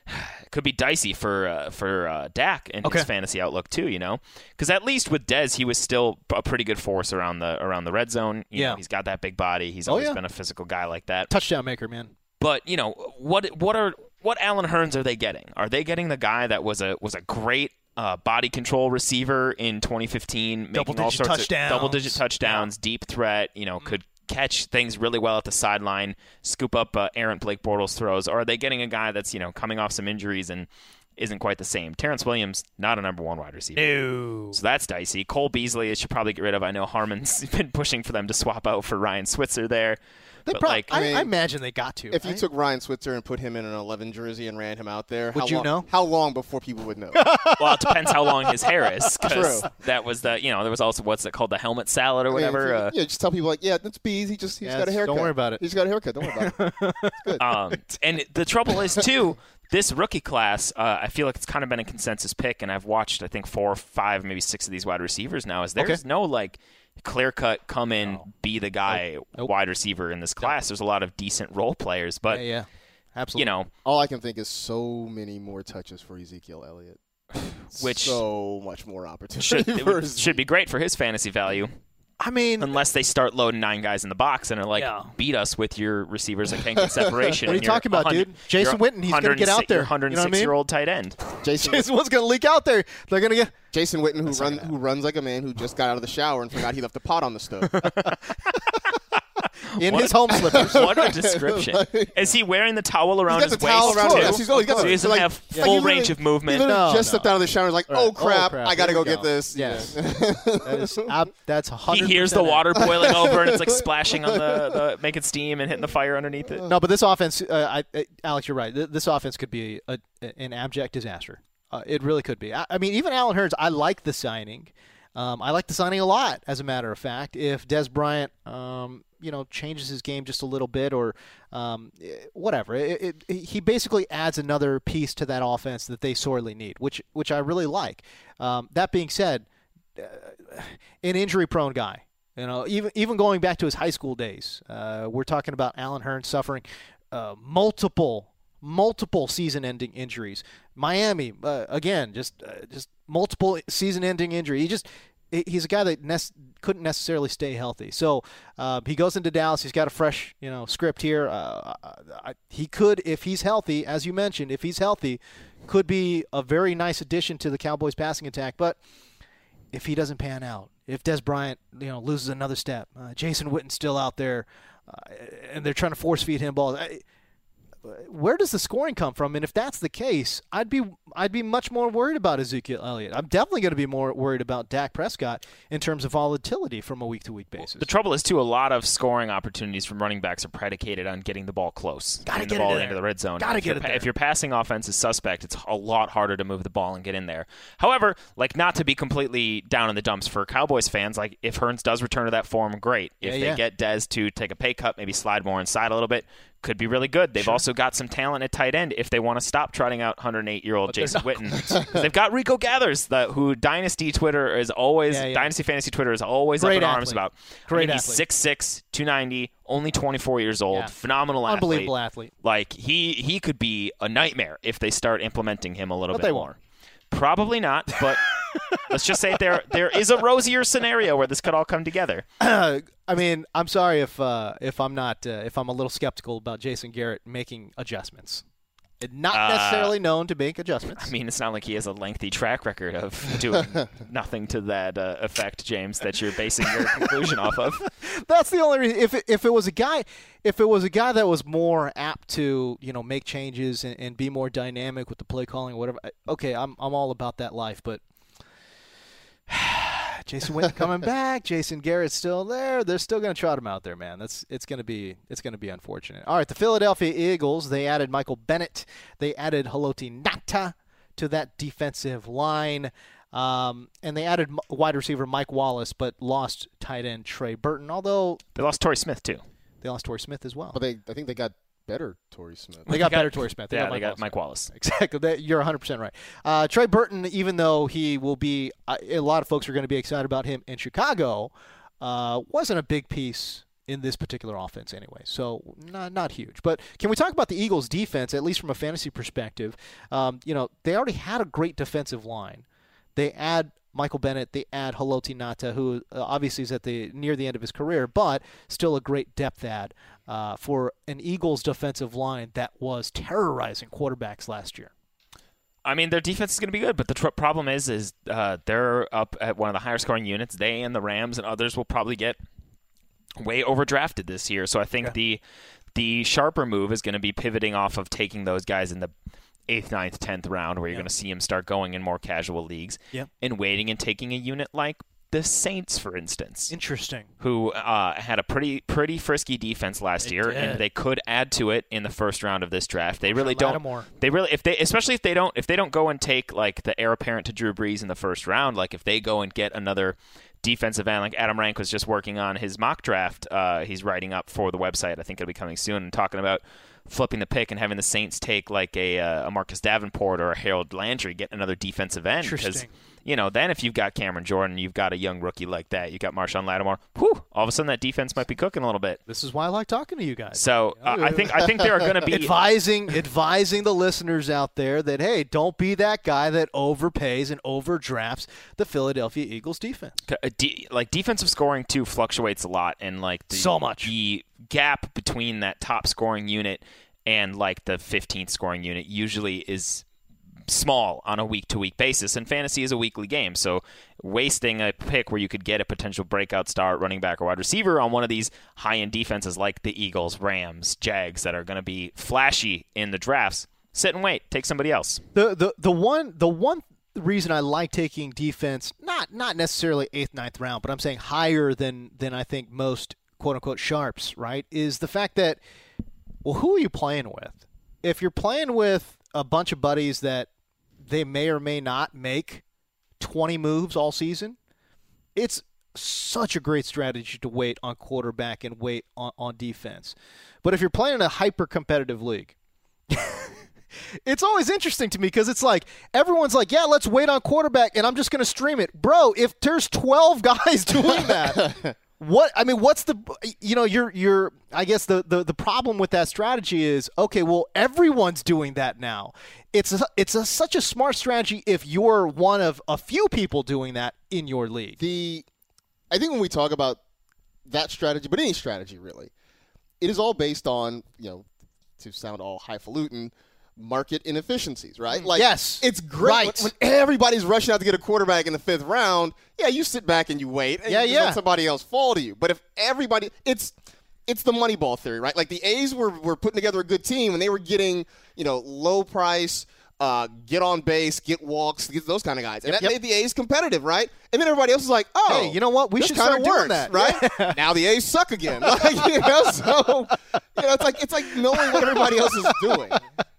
could be dicey for uh, for uh, Dak and Okay. his fantasy outlook too. You know, because at least with Dez, he was still a pretty good force around the around the red zone. You Yeah. know, he's got that big body. He's Oh, always yeah. been a physical guy like that. Touchdown maker, man. But you know what? What are what Allen Hurns are they getting? Are they getting the guy that was a was a great uh, body control receiver in 2015, making all sorts touchdowns. of double digit touchdowns, deep threat? You know, could catch things really well at the sideline, scoop up uh, errant Blake Bortles throws, or are they getting a guy that's you know coming off some injuries and isn't quite the same? Terrance Williams, not a number one wide receiver. No. So that's dicey. Cole Beasley, they should probably get rid of. I know Harmon's been pushing for them to swap out for Ryan Switzer there. They but prob- like, I, I mean, I imagine they got to. If you took Ryan Switzer and put him in an 11 jersey and ran him out there, Would how you long, know? How long before people would know? well, it depends how long his hair is. 'cause True. That was the you know there was also what's it called the helmet salad or I mean, whatever. if uh, yeah, just tell people like, yeah, that's Bees. He just he's Yeah, got a haircut. don't worry about it. He's got a haircut. Don't worry about it. It's good. um, and the trouble is too, this rookie class. Uh, I feel like it's kind of been a consensus pick, and I've watched I think four, five, maybe six of these wide receivers now. Is there's Okay. no like clear cut come in be the guy Nope. wide receiver in this class. There's a lot of decent role players, but yeah, yeah, absolutely. you know All I can think is so many more touches for Ezekiel Elliott. Which- so much more opportunity should for would- should be great for his fantasy value. I mean, Unless they start loading nine guys in the box and are like, Yeah. beat us with your receivers that can't get separation. What are you talking about, dude? Jason you're Witten, he's gonna get out there. You're You know I 106 mean? year old tight end. Jason Jason Witten's gonna leak out there. They're gonna get. Jason Witten, who That's not runs who runs like a man who just got out of the shower and forgot he left a pot on the stove. in What his home slippers. What a description! Is he wearing the towel around he's his got the towel waist around too? his waist. He's, oh, he's got so the- he doesn't like- have like full he range literally- of movement. He literally No, just no. stepped out of the shower. and was like, Right. "Oh Oh, crap, crap. I gotta Here go we get this." Yes. Yeah. That is, ab- that's he hears the water boiling over and it's like splashing on the, the making steam and hitting the fire underneath it. No, but this offense, uh, I, uh, Alex, you're right. Th- This offense could be a, an abject disaster. Uh, it really could be. I, I mean, even Allen Hurns, I like the signing. Um, I like the signing a lot, as a matter of fact. If Dez Bryant, um, you know, changes his game just a little bit, or um, eh, whatever, it, it, he basically adds another piece to that offense that they sorely need, which which I really like. Um, that being said, uh, an injury-prone guy. You know, even even going back to his high school days, uh, we're talking about Allen Hurns suffering uh, multiple multiple season-ending injuries. Miami, uh, again, just uh, just multiple season-ending injury. He just he's a guy that nec- couldn't necessarily stay healthy. So uh, he goes into Dallas. He's got a fresh you know script here. Uh, I, he could, if he's healthy, as you mentioned, if he's healthy, could be a very nice addition to the Cowboys' passing attack. But if he doesn't pan out, if Dez Bryant, you know, loses another step, uh, Jason Witten's still out there, uh, and they're trying to force feed him balls. I, where does the scoring come from? And if that's the case, I'd be I'd be much more worried about Ezekiel Elliott. I'm definitely going to be more worried about Dak Prescott in terms of volatility from a week to week basis. The trouble is too. A lot of scoring opportunities from running backs are predicated on getting the ball close, Gotta getting get the it ball into the red zone. Gotta if get it there. If your passing offense is suspect, it's a lot harder to move the ball and get in there. However, like not to be completely down in the dumps for Cowboys fans, like if Hurns does return to that form, great. If Yeah, they yeah. get Dez to take a pay cut, maybe slide more inside a little bit, could be really good. They've also got some talent at tight end if they want to stop trotting out 108 year old Jason Witten. They've got Rico Gathers, the, who Dynasty Twitter is always Yeah, yeah. Dynasty Fantasy Twitter is always Great up in arms about. Great I mean, he's athlete. 6'6", 290, only 24 years old, Yeah. phenomenal athlete. Unbelievable athlete. Like he he could be a nightmare if they start implementing him a little But bit they more. won't. Probably not, but let's just say there there is a rosier scenario where this could all come together. I mean, I'm sorry if uh, if I'm not uh, if I'm a little skeptical about Jason Garrett making adjustments. Not Uh, necessarily known to make adjustments. I mean, it's not like he has a lengthy track record of doing nothing to that uh, effect, James. That you're basing your conclusion off of. That's the only reason. If it, if it was a guy, if it was a guy that was more apt to you know make changes and, and be more dynamic with the play calling or whatever, okay, I'm I'm all about that life. But Jason Witten coming back, Jason Garrett's still there. They're still going to trot him out there, man. That's it's going to be it's going to be unfortunate. All right, the Philadelphia Eagles. They added Michael Bennett. They added Haloti Ngata to that defensive line. Um, and they added wide receiver Mike Wallace, but lost tight end Trey Burton. Although They lost Torrey Smith too. they lost Torrey Smith as well. But they, I think they got better Torrey Smith. They got better Torrey Smith. They yeah, got they Mike got Wallace. Mike Wallace. Exactly. That, you're 100% right. Uh, Trey Burton, even though he will be, uh, a lot of folks are going to be excited about him in Chicago, uh, wasn't a big piece in this particular offense anyway. So not not huge. But can we talk about the Eagles' defense at least from a fantasy perspective? Um, you know, they already had a great defensive line. They add Michael Bennett, they add Haloti Ngata, who uh, obviously is at the near the end of his career, but still a great depth add uh, for an Eagles defensive line that was terrorizing quarterbacks last year. I mean, their defense is going to be good, but the tr- problem is, is uh, they're up at one of the higher scoring units. They and the Rams and others will probably get way overdrafted this year. So I think the the sharper move is going to be pivoting off of taking those guys in the eighth, ninth, tenth round, where you're going to see them start going in more casual leagues, Yep. and waiting and taking a unit like the Saints, for instance Interesting. who uh, had a pretty pretty frisky defense last They year, did. and they could add to it in the first round of this draft. They really don't. Lattimore. They really, if they, especially if they don't, if they don't go and take like the heir apparent to Drew Brees in the first round, like if they go and get another defensive end, like Adam Rank was just working on his mock draft. Uh, he's writing up for the website. I think it'll be coming soon, and talking about flipping the pick and having the Saints take like a, uh, a Marcus Davenport or a Harold Landry, get another defensive end because. You know, then if you've got Cameron Jordan, you've got a young rookie like that, you got Marshon Lattimore. Whew, all of a sudden that defense might be cooking a little bit. This is why I like talking to you guys. So uh, I think I think there are going to be advising advising the listeners out there that hey, don't be that guy that overpays and overdrafts the Philadelphia Eagles defense. uh, de- like defensive scoring too fluctuates a lot, and like the, So much. the gap between that top scoring unit and like the 15th scoring unit usually is small on a week to week basis and fantasy is a weekly game so wasting a pick where you could get a potential breakout star running back or wide receiver on one of these high end defenses like the Eagles, Rams, Jags that are going to be flashy in the drafts sit and wait take somebody else The the the one the one reason I like taking defense not not necessarily eighth ninth round, but I'm saying higher than than I think most quote unquote sharps right is the fact that well who are you playing with? If you're playing with a bunch of buddies that they may or may not make 20 moves all season, it's such a great strategy to wait on quarterback and wait on, on defense. But if you're playing in a hyper competitive league, it's always interesting to me because it's like everyone's like, yeah, let's wait on quarterback, and I'm just going to stream it, bro. If there's 12 guys doing that, what I mean, what's the you know you're you're I guess the the the problem with that strategy is okay, well everyone's doing that now. It's a, it's a, such a smart strategy if you're one of a few people doing that in your league. the I think when we talk about that strategy, but any strategy really, it is all based on you know to sound all highfalutin market inefficiencies, right? Like Yes. it's great Right. when, when everybody's rushing out to get a quarterback in the fifth round. Yeah, you sit back and you wait, and Yeah, you yeah. let somebody else fall to you. But if everybody, it's it's the money ball theory, right? Like the A's were were putting together a good team, and they were getting you know low price. Uh, get on base, get walks, get those kind of guys, and that Yep. made the A's competitive, right? And then everybody else is like, "Oh, Hey, you know what? We should kinda start doing that." right? now the A's suck again, like, you know. So you know, it's like it's like knowing what everybody else is doing.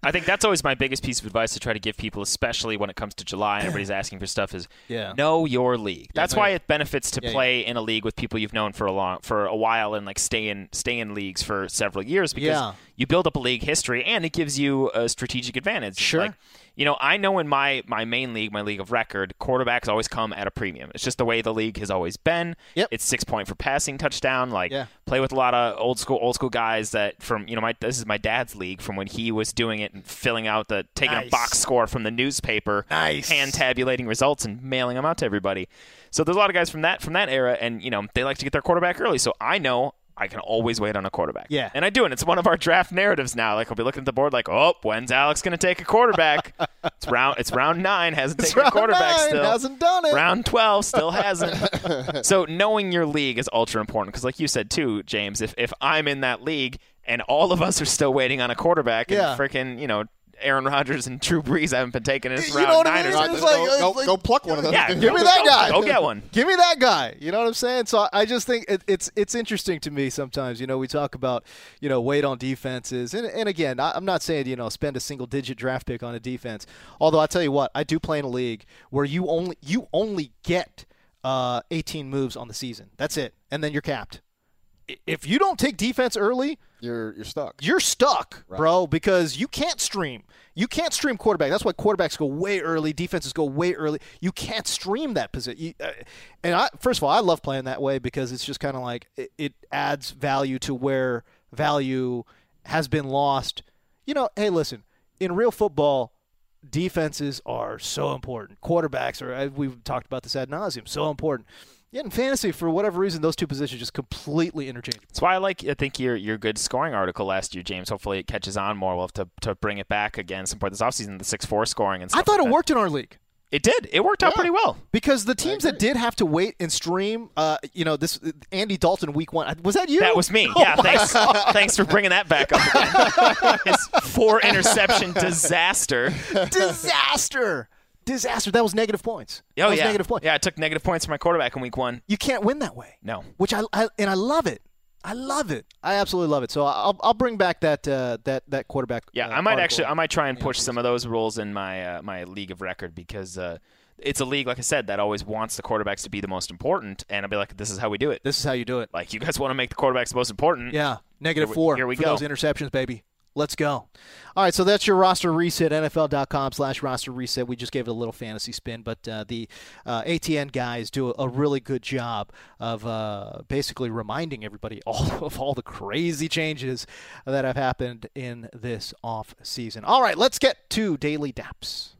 I think that's always my biggest piece of advice to try to give people, especially when it comes to July and everybody's asking for stuff, is Yeah. know your league. That's why it benefits to Yeah, play in a league with people you've known for a long for a while and like stay in stay in leagues for several years because Yeah. you build up a league history and it gives you a strategic advantage. Sure. Like, you know, I know in my my main league, my league of record, quarterbacks always come at a premium. It's just the way the league has always been. Yep. It's six point for passing touchdown. Like Yeah. play with a lot of old school old school guys that from you know my this is my dad's league from when he was doing it and filling out the taking Nice. a box score from the newspaper, Nice. hand tabulating results and mailing them out to everybody. So there's a lot of guys from that from that era, and you know they like to get their quarterback early. So I know. I can always wait on a quarterback. Yeah. And I do, and it's one of our draft narratives now. Like I'll be looking at the board like, oh, when's Alex gonna take a quarterback? it's round it's round nine, hasn't It's taken a quarterback nine, still. hasn't done it. Round twelve still hasn't. so knowing your league is ultra important because, like you said too, James, if if I'm in that league and all of us are still waiting on a quarterback, Yeah. and freaking you know Aaron Rodgers and Drew Brees haven't been taken in this You round know what I mean? or It's like- go, go, like- go pluck one of those. yeah, Give me that go- guy. Go get one. Give me that guy. You know what I'm saying? So I- I just think it, it's it's interesting to me sometimes. You know, we talk about you know weight on defenses, and and again, I, I'm not saying you know spend a single digit draft pick on a defense. Although I tell you what, I do play in a league where you only you only get uh, 18 moves on the season. That's it, and then you're capped. If you don't take defense early, You're you're stuck. you're stuck, bro, because you can't stream. You can't stream quarterback. That's why quarterbacks go way early, defenses go way early. You can't stream that position. You, uh, and I, first of all, I love playing that way because it's just kind of like it, it adds value to where value has been lost. You know, hey, listen, in real football, defenses are so important. Quarterbacks are. uh, We've talked about this ad nauseum. So important. Yet in fantasy, for whatever reason, those two positions just completely interchangeable. That's why I like. I think your your good scoring article last year, James. Hopefully it catches on more. We'll have to, to bring it back again some point this offseason. The six four scoring and stuff. I thought like it that. worked in our league. It did. It worked out pretty well. Because the teams that did have to wait and stream, uh, you know, this Andy Dalton week one was that you? That was me. Oh yeah, thanks. God. Thanks for bringing that back up again. His four interception disaster. Disaster, disaster. That was negative points. Oh that was yeah, negative points. yeah. I took negative points for my quarterback in week one. You can't win that way. No. Which I, I and I love it. I love it. I absolutely love it. So I'll I'll bring back that uh, that that quarterback. Yeah, uh, I might article. actually I might try and push some of those rules in my uh, my league of record because uh, it's a league like I said that always wants the quarterbacks to be the most important, and I'll be like, this is how we do it. This is how you do it. Like you guys want to make the quarterbacks the most important. Yeah, negative Here we- four here we for go. those interceptions, baby. Let's go. All right, so that's your roster reset. NFL.com slash roster reset. We just gave it a little fantasy spin, but uh, the uh, ATN guys do a, really good job of uh, basically reminding everybody all of all the crazy changes that have happened in this off season. All right, let's get to daily daps.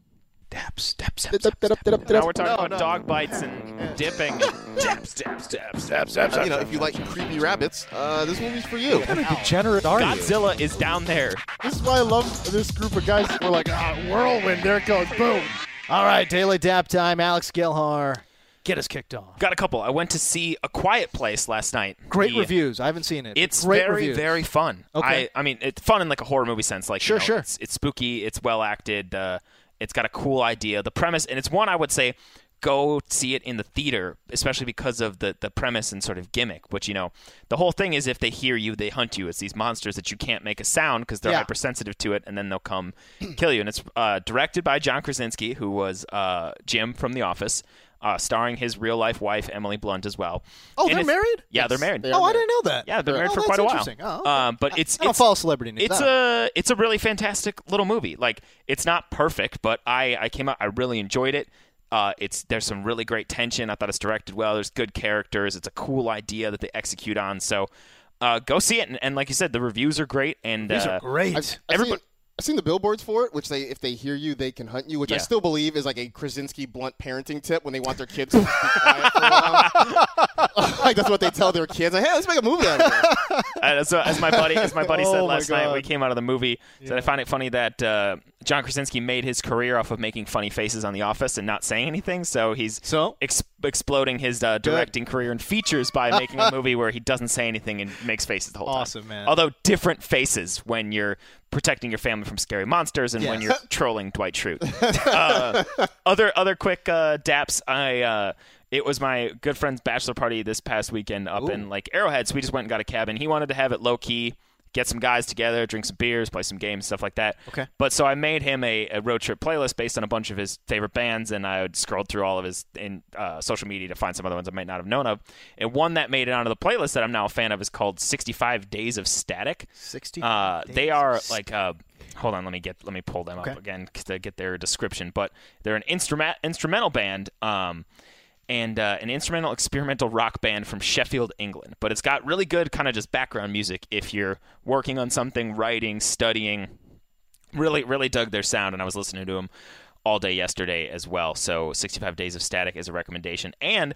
Daps, daps, daps, daps, daps, daps. Now we're talking No, about no. dog bites and dipping. And daps, daps, daps, daps, daps, Uh, you know, if you like creepy rabbits, uh, this movie's for you. What a degenerate are you? Godzilla is down there. This is why I love this group of guys. We're like, ah, whirlwind, there it goes, boom. All right, daily dap time. Alex Gelhar, get us kicked off. Got a couple. I went to see A Quiet Place last night. Great The- reviews. I haven't seen it. It's Great very, reviews. very fun. Okay. I, I mean, it's fun in like a horror movie sense. Like, you Sure, know, sure. It's, it's spooky. It's well acted. Uh, it's got a cool idea. The premise, and it's one I would say go see it in the theater, especially because of the the premise and sort of gimmick. Which you know, the whole thing is if they hear you, they hunt you. It's these monsters that you can't make a sound because they're Yeah. hypersensitive to it, and then they'll come kill you. And it's uh, directed by John Krasinski, who was uh, Jim from The Office. Uh, starring his real life wife Emily Blunt as well. Oh, And they're married? Yeah, they're married. Oh, I didn't know that. Yeah, they're married Oh, for quite a while. interesting. Oh, okay. um, but it's I don't it's follow celebrity news. It's I a it's a really fantastic little movie. Like it's not perfect, but I I came out I really enjoyed it. Uh, it's there's some really great tension. I thought it's directed well. There's good characters. It's a cool idea that they execute on. So uh, go see it. And, and like you said, the reviews are great. And These uh, are great. I've, I've, Everybody- I've seen the billboards for it, which they if they hear you, they can hunt you, which I still believe is like a Krasinski blunt parenting tip when they want their kids to be quiet for a while. like that's what they tell their kids. Like, hey, let's make a movie out of this. Uh, so as my buddy, as my buddy said Oh my last night, we came out of the movie. Said I find it funny that uh, John Krasinski made his career off of making funny faces on The Office and not saying anything. So he's So? ex- exploding his uh, directing career and features by making a movie where he doesn't say anything and makes faces the whole time. Awesome, man. Although different faces when you're protecting your family from scary monsters and when you're trolling Dwight Schrute. uh, other other quick uh, daps. I uh, it was my good friend's bachelor party this past weekend up in like Arrowhead, so we just went and got a cabin. He wanted to have it low key, get some guys together, drink some beers, play some games, stuff like that. Okay. But so I made him a, a road trip playlist based on a bunch of his favorite bands, and I scrolled through all of his in uh, social media to find some other ones I might not have known of. And one that made it onto the playlist that I'm now a fan of is called 65 Days of Static. 60 Uh, they are like uh, hold on, let me get let me pull them Okay. up again to get their description. But they're an instrument instrumental band. Um, and uh, an instrumental experimental rock band from Sheffield, England. But it's got really good kind of just background music if you're working on something, writing, studying. Really, really dug their sound, and I was listening to them all day yesterday as well. So 65 Days of Static is a recommendation, and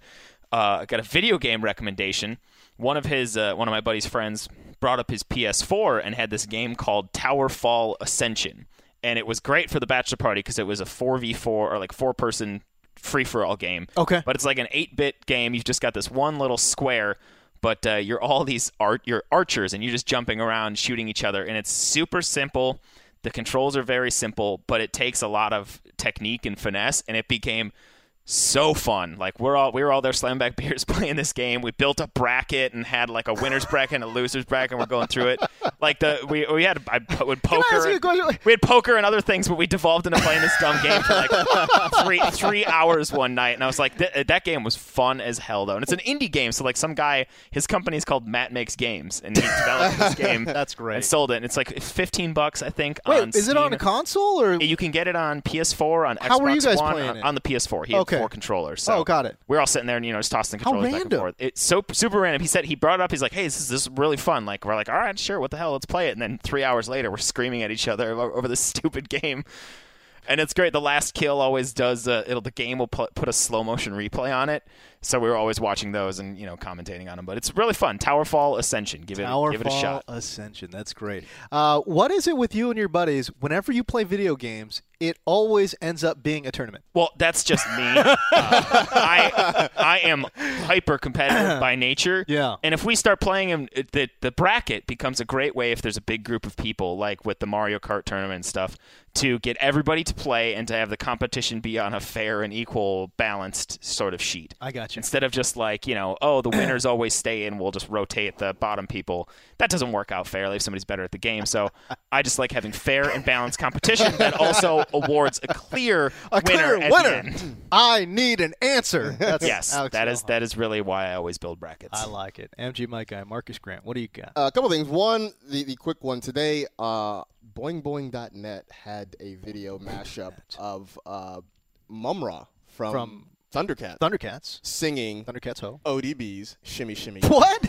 uh, got a video game recommendation. One of his, uh, one of my buddy's friends brought up his PS4 and had this game called Tower Fall Ascension, and it was great for the bachelor party because it was a 4v4 or like four person free for all game. Okay. But it's like an 8-bit game. You've just got this one little square, but uh, you're all these art you're archers and you're just jumping around shooting each other and it's super simple. The controls are very simple, but it takes a lot of technique and finesse and it became so fun. Like we're all we were all there slam back beers playing this game. We built a bracket and had like a winners bracket and a losers bracket and we're going through it. Like the we we had I would Can I ask poker. you? We had poker and other things, but we devolved into playing this dumb game for like three three hours one night. And I was like, th- that game was fun as hell though. And it's an indie game, so like some guy, his company is called Matt Makes Games, and he developed this game. That's great. And sold it. And it's like fifteen bucks, I think. Wait, on is it on a console or? You can get it on PS4, on Xbox How were you guys One, playing on, it? on the PS4. He had Okay. four controllers. So Oh, got it. We're all sitting there and you know just tossing controllers back and random. forth. It's so super random. He said he brought it up. He's like, "Hey, this is, this is really fun." Like we're like, "All right, sure. What the hell? Let's play it." And then three hours later, we're screaming at each other over, this stupid game. And it's great. The last kill always does. Uh, it'll the game will pu- put a slow motion replay on it. So we were always watching those and you know commentating on them. But it's really fun. Towerfall Ascension. Give it give it a shot. Ascension. That's great. Uh, what is it with you and your buddies? Whenever you play video games, it always ends up being a tournament. Well, that's just me. Uh, I I am hyper competitive by nature. Yeah. And if we start playing them, the the bracket becomes a great way if there's a big group of people, like with the Mario Kart tournament and stuff, to get everybody to play and to have the competition be on a fair and equal, balanced sort of sheet. I got you. Instead of just like you know, oh, the winners always stay in, we'll just rotate the bottom people. That doesn't work out fairly if somebody's better at the game. So I just like having fair and balanced competition that also awards a clear A winner clear at winner. the end. I need an answer. That's Yes, Alex that is Bellhop. that is really why I always build brackets. I like it. MG Mike guy, Marcas Grant. What do you got? Uh, a couple things. One, the, the quick one today. Uh, BoingBoing.net had a video mashup of uh, Mumm-Ra from, From Thundercat Thundercats. singing Thundercats Ho. ODB's "Shimmy Shimmy." What?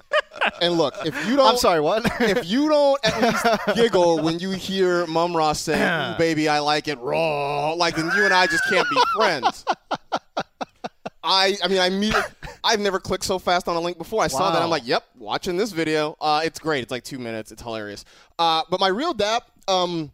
and look, if you don't, I'm sorry. What? if you don't at least giggle when you hear Mumm-Ra say, "Ooh, "Baby, I like it raw," like then you and I just can't be friends. I, I mean, I meet, I've never clicked so fast on a link before. I saw that. I'm like, yep, watching this video. Uh, it's great. It's like two minutes. It's hilarious. Uh, but my real DAP, um,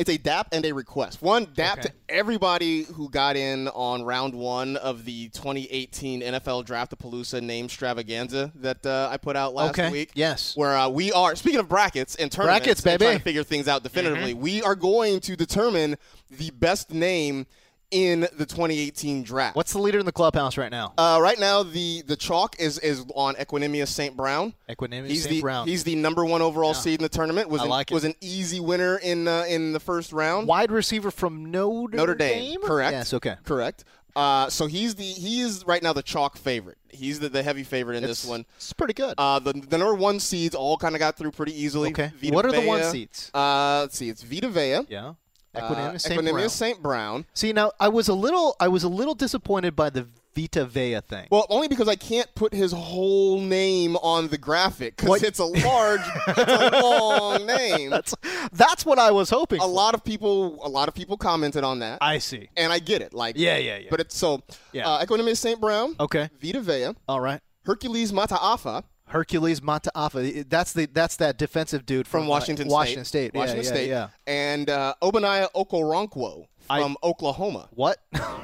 it's a DAP and a request. One DAP Okay. to everybody who got in on round one of the 2018 NFL Draft of Palooza name extravaganza that uh, I put out last Okay. week. Yes. Where uh, we are speaking of brackets and tournaments, Brackets, and trying baby. to figure things out definitively. We are going to determine the best name in the 2018 draft. What's the leader in the clubhouse right now? Uh, right now, the the chalk is is on Equanimous St. Brown. Equanimous He's St. the Brown. he's the number one overall Yeah. seed in the tournament. Was I an, like it. was an easy winner in uh, in the first round. Wide receiver from Notre, Notre Dame, correct? Yes. Okay. correct. Uh, so he's the he is right now the chalk favorite. He's the, the heavy favorite in this one. It's pretty good. Uh, the the number one seeds all kind of got through pretty easily. Okay. Vita What are the one Vea, seeds? Uh, let's see. It's Vita Vea. yeah. Uh, Equanimous St. Equanimous Brown. St. Brown. See now, I was a little, I was a little disappointed by the Vita Vea thing. Well, only because I can't put his whole name on the graphic because it's a large, it's a long name. that's that's what I was hoping. a for. lot of people, a lot of people commented on that, I see. and I get it. Like, Yeah, yeah, yeah. But it's so. Yeah. Uh, Equanimous St. Brown. Okay. Vita Vea. All right. Hercules Mataafa Hercules Mataafa. That's the that's that defensive dude from, from uh, Washington State. Washington State. Yeah, Washington yeah, State. Yeah. And uh, Okoronkwo I- from Oklahoma. What?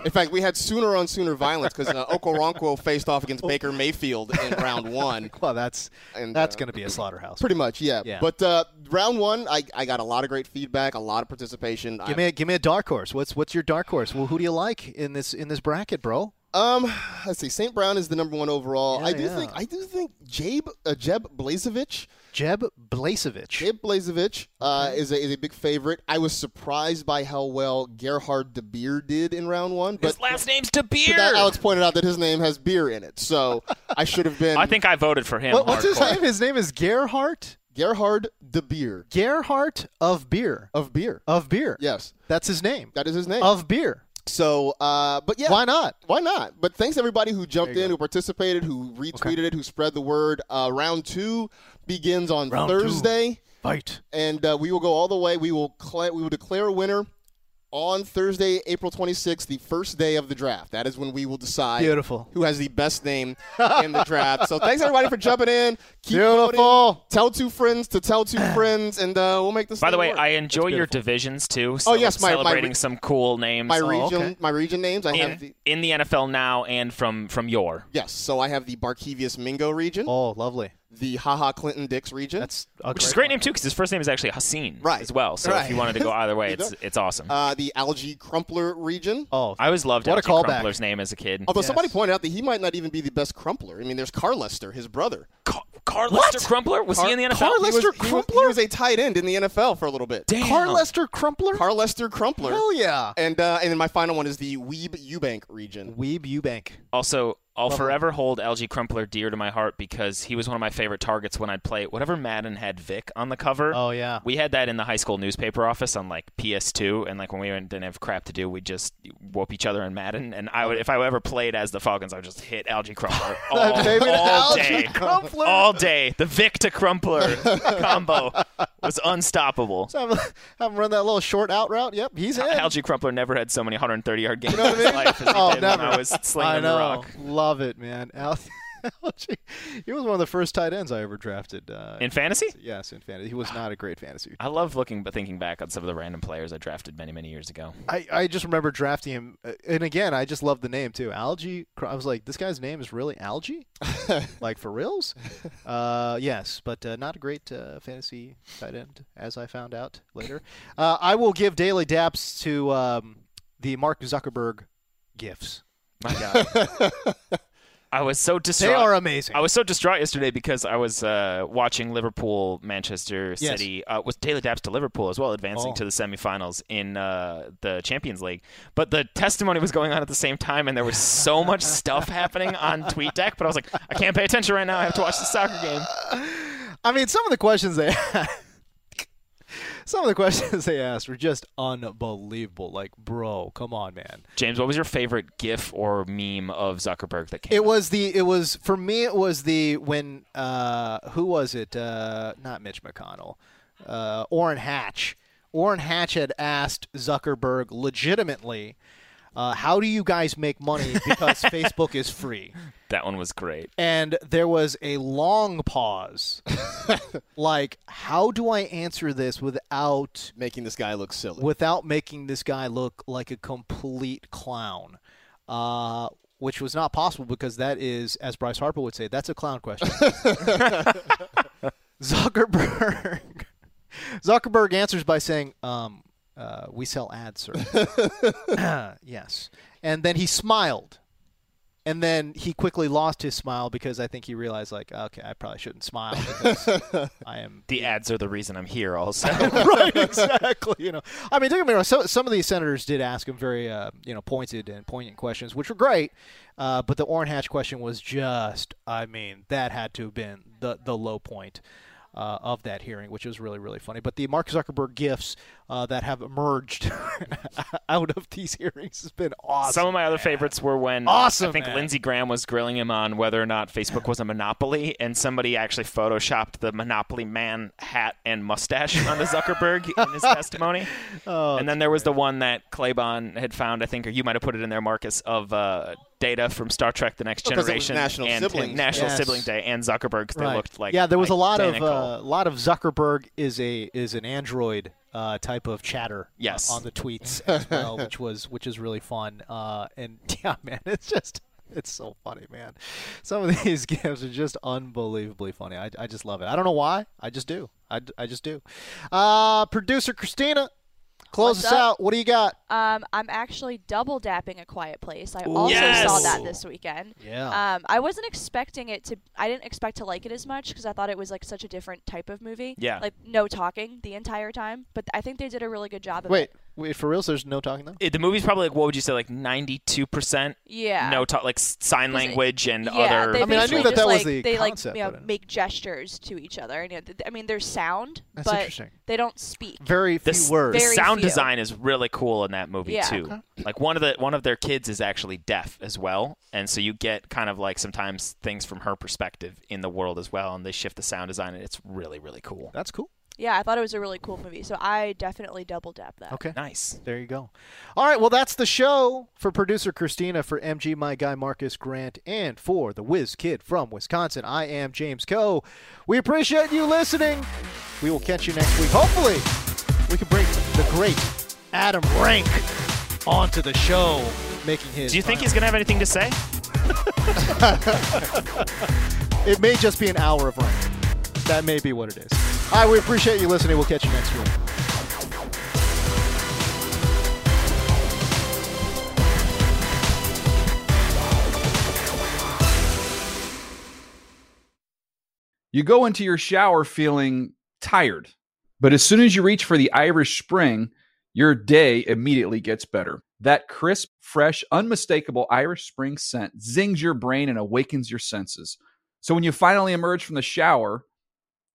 In fact, we had sooner on sooner violence because uh, Okoronkwo faced off against Baker Mayfield in round one. well, that's And, that's uh, going to be a slaughterhouse. Pretty much, yeah. Yeah. But uh, round one, I, I got a lot of great feedback, a lot of participation. Give me a, give me a dark horse. What's what's your dark horse? Well, who do you like in this in this bracket, bro? Um, let's see. St. Brown is the number one overall. Yeah, I do yeah. think I do think Jabe uh, Jeb Blazevich Jeb Blazevich. Jeb Blazevich uh, is a is a big favorite. I was surprised by how well Gerhard De Beer did in round one, but His last name's De Beer. that Alex pointed out that his name has beer in it, so I should have been. I think I voted for him. What, what's his name? His name is Gerhard. Gerhard De Beer Gerhardt of beer. of beer. Of beer. Yes, That's his name. that is his name. Of beer. So, uh, but yeah, Why not? Why not? But thanks everybody who jumped in, go. who participated, who retweeted it, who spread the word. Uh, round two begins on Round two. Thursday, Fight. and uh, we will go all the way. We will cla we will declare a winner on Thursday, April 26th, the first day of the draft. That is when we will decide Beautiful. who has the best name in the draft. So thanks everybody for jumping in. Keep Beautiful. voting. Tell two friends to tell two friends, and uh, we'll make this. By the way, work. I enjoy your divisions too. Oh, yes, my- my celebrating re- some cool names my Oh, region, okay. my region names. I have in, the in the NFL now and from from your. yes. So I have the Barkevius Mingo region. Oh, lovely. The Haha Clinton Dix region. That's a Which is a great great name too, because his first name is actually Haseen Right. as well. So if you wanted to go either way, it's it's awesome. uh, the Algie Crumpler region. Oh, I always loved what a Algie callback. Crumpler's name as a kid. Although Yes. somebody pointed out that he might not even be the best crumpler. I mean, there's Carl Lester, his brother. Car, Carl Lester Crumpler was he in the NFL? Carl He was, Lester he was- Crumpler? he was a tight end in the NFL for a little bit. Damn. Carl Lester Crumpler? Carl Lester Crumpler. Hell yeah. And uh, and then my final one is the Weeb Eubank region. Weeb Eubank. Also, I'll forever hold Algie Crumpler dear to my heart because he was one of my favorite targets when I'd play whatever Madden had Vic on the cover. Oh, yeah. We had that in the high school newspaper office on like PS2, and like when we didn't have crap to do, we'd just whoop each other in Madden. And I would, if I ever played as the Falcons, I would just hit Algie Crumpler all, all day, Crumpler. all day. The Vic to Crumpler combo was unstoppable. So have, have him run that little short out route. Yep, he's in. Algie Crumpler never had so many 130 yard games in his life as he Oh, did never. when I was slinging I the know. rock. Love it, man. Al- Algie, he was one of the first tight ends I ever drafted. Uh, In fantasy? yes, in fantasy. He was not a great fantasy. I love looking, but thinking back on some of the random players I drafted many, many years ago. I, I just remember drafting him, uh, and again, I just love the name too. Algie. Cr- I was like, this guy's name is really Algie, like for reals. Uh, yes, but uh, not a great uh, fantasy tight end, as I found out later. Uh, I will give daily daps to um, the Mark Zuckerberg gifts. My God. I was so distraught. They are amazing. I was so distraught yesterday because I was uh, watching Liverpool, Manchester Yes. City. Uh, was Taylor Daps to Liverpool as well, advancing Oh. to the semifinals in uh, the Champions League. But the testimony was going on at the same time, and there was so much stuff happening on TweetDeck. But I was like, I can't pay attention right now. I have to watch the soccer game. I mean, some of the questions they some of the questions they asked were just unbelievable. Like, bro, come on, man. James, what was your favorite GIF or meme of Zuckerberg that came? It out? was the it was for me it was the when uh who was it? Uh not Mitch McConnell. Uh Orrin Hatch. Orrin Hatch had asked Zuckerberg legitimately, uh, how do you guys make money because Facebook is free? That one was great. And there was a long pause. like, how do I answer this without Making this guy look silly. without making this guy look like a complete clown? Uh, which was not possible because that is, as Bryce Harper would say, that's a clown question. Zuckerberg. Zuckerberg answers by saying, um, uh, "We sell ads, sir." yes, and then he smiled, and then he quickly lost his smile because I think he realized, like, okay, I probably shouldn't smile because I am The ads are the reason I'm here. Also, right, exactly. You know, I mean, don't get me wrong. So, some of these senators did ask him very, uh, you know, pointed and poignant questions, which were great. Uh, but the Orrin Hatch question was just, I mean, that had to have been the the low point. Uh, of that hearing, which was really, really funny. But the Mark Zuckerberg gifts uh, that have emerged out of these hearings has been awesome. Some of my other favorites were when Awesome, I think man. Lindsey Graham was grilling him on whether or not Facebook was a monopoly, and somebody actually photoshopped the Monopoly man hat and mustache onto Zuckerberg in his testimony. Oh, and then there was the one that Claybon had found, I think, or you might have put it in there, Marcas, of uh, data from Star Trek: The Next Oh, Generation National and, Siblings. and National Yes. Sibling Day and Zuckerberg. They Right. looked like yeah, there was a lot of identical. uh, lot of Zuckerberg is a is an Android uh, type of chatter uh, Yes. on the tweets as well, which was which is really fun. Uh, and yeah, man, it's just it's so funny, man. Some of these games are just unbelievably funny. I, I just love it. I don't know why. I just do. I, I just do. Uh, Producer Christina, close What's us up? out. What do you got? Um, I'm actually double dapping a quiet place. I also saw that this weekend. Yeah. Um, I wasn't expecting it to. I didn't expect to like it as much because I thought it was like such a different type of movie. Yeah. Like no talking the entire time, but I think they did a really good job of Wait, it. Wait, for real? So there's no talking though. It- the movie's probably like what would you say, like ninety-two percent Yeah. no talk, like s- sign 'Cause it- language and yeah, other. they I mean, I knew basically that just, that was like, the they concept, like you know, but- make gestures to each other, and you know, th- I mean, there's sound, That's but interesting. they don't speak. Very few the, words. the Very sound few. design is really cool in that movie Yeah. too. Like one of the one of their kids is actually deaf as well, and so you get kind of like sometimes things from her perspective in the world as well, and they shift the sound design, and it's really really cool. That's cool. Yeah, I thought it was a really cool movie, so I definitely double dap that. Okay. Nice. There you go. All right, well, that's the show for producer Christina, for MG, my guy Marcas Grant, and for the whiz kid from Wisconsin. I am James Koh. We appreciate you listening. We will catch you next week. Hopefully, we can bring the great Adam Rank onto the show, making his. Do you think final- he's gonna have anything to say? It may just be an hour of rain. That may be what it is. All right, we appreciate you listening. We'll catch you next week. You go into your shower feeling tired, but as soon as you reach for the Irish Spring, your day immediately gets better. That crisp, fresh, unmistakable Irish Spring scent zings your brain and awakens your senses. So when you finally emerge from the shower,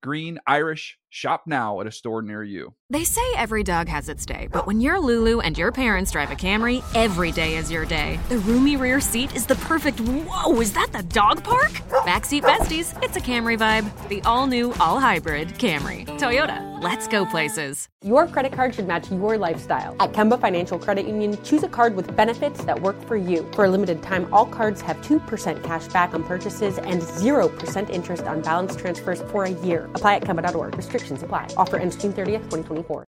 green, Irish. Shop now at a store near you. They say every dog has its day, but when you're Lulu and your parents drive a Camry, every day is your day. The roomy rear seat is the perfect. Whoa, is that the dog park? Backseat besties, it's a Camry vibe. The all new, all hybrid Camry. Toyota, let's go places. Your credit card should match your lifestyle. At Kemba Financial Credit Union, choose a card with benefits that work for you. For a limited time, all cards have 2% cash back on purchases and 0% interest on balance transfers for a year. Apply at Kemba.org. Restrictions apply. Offer ends June 30th, 2024.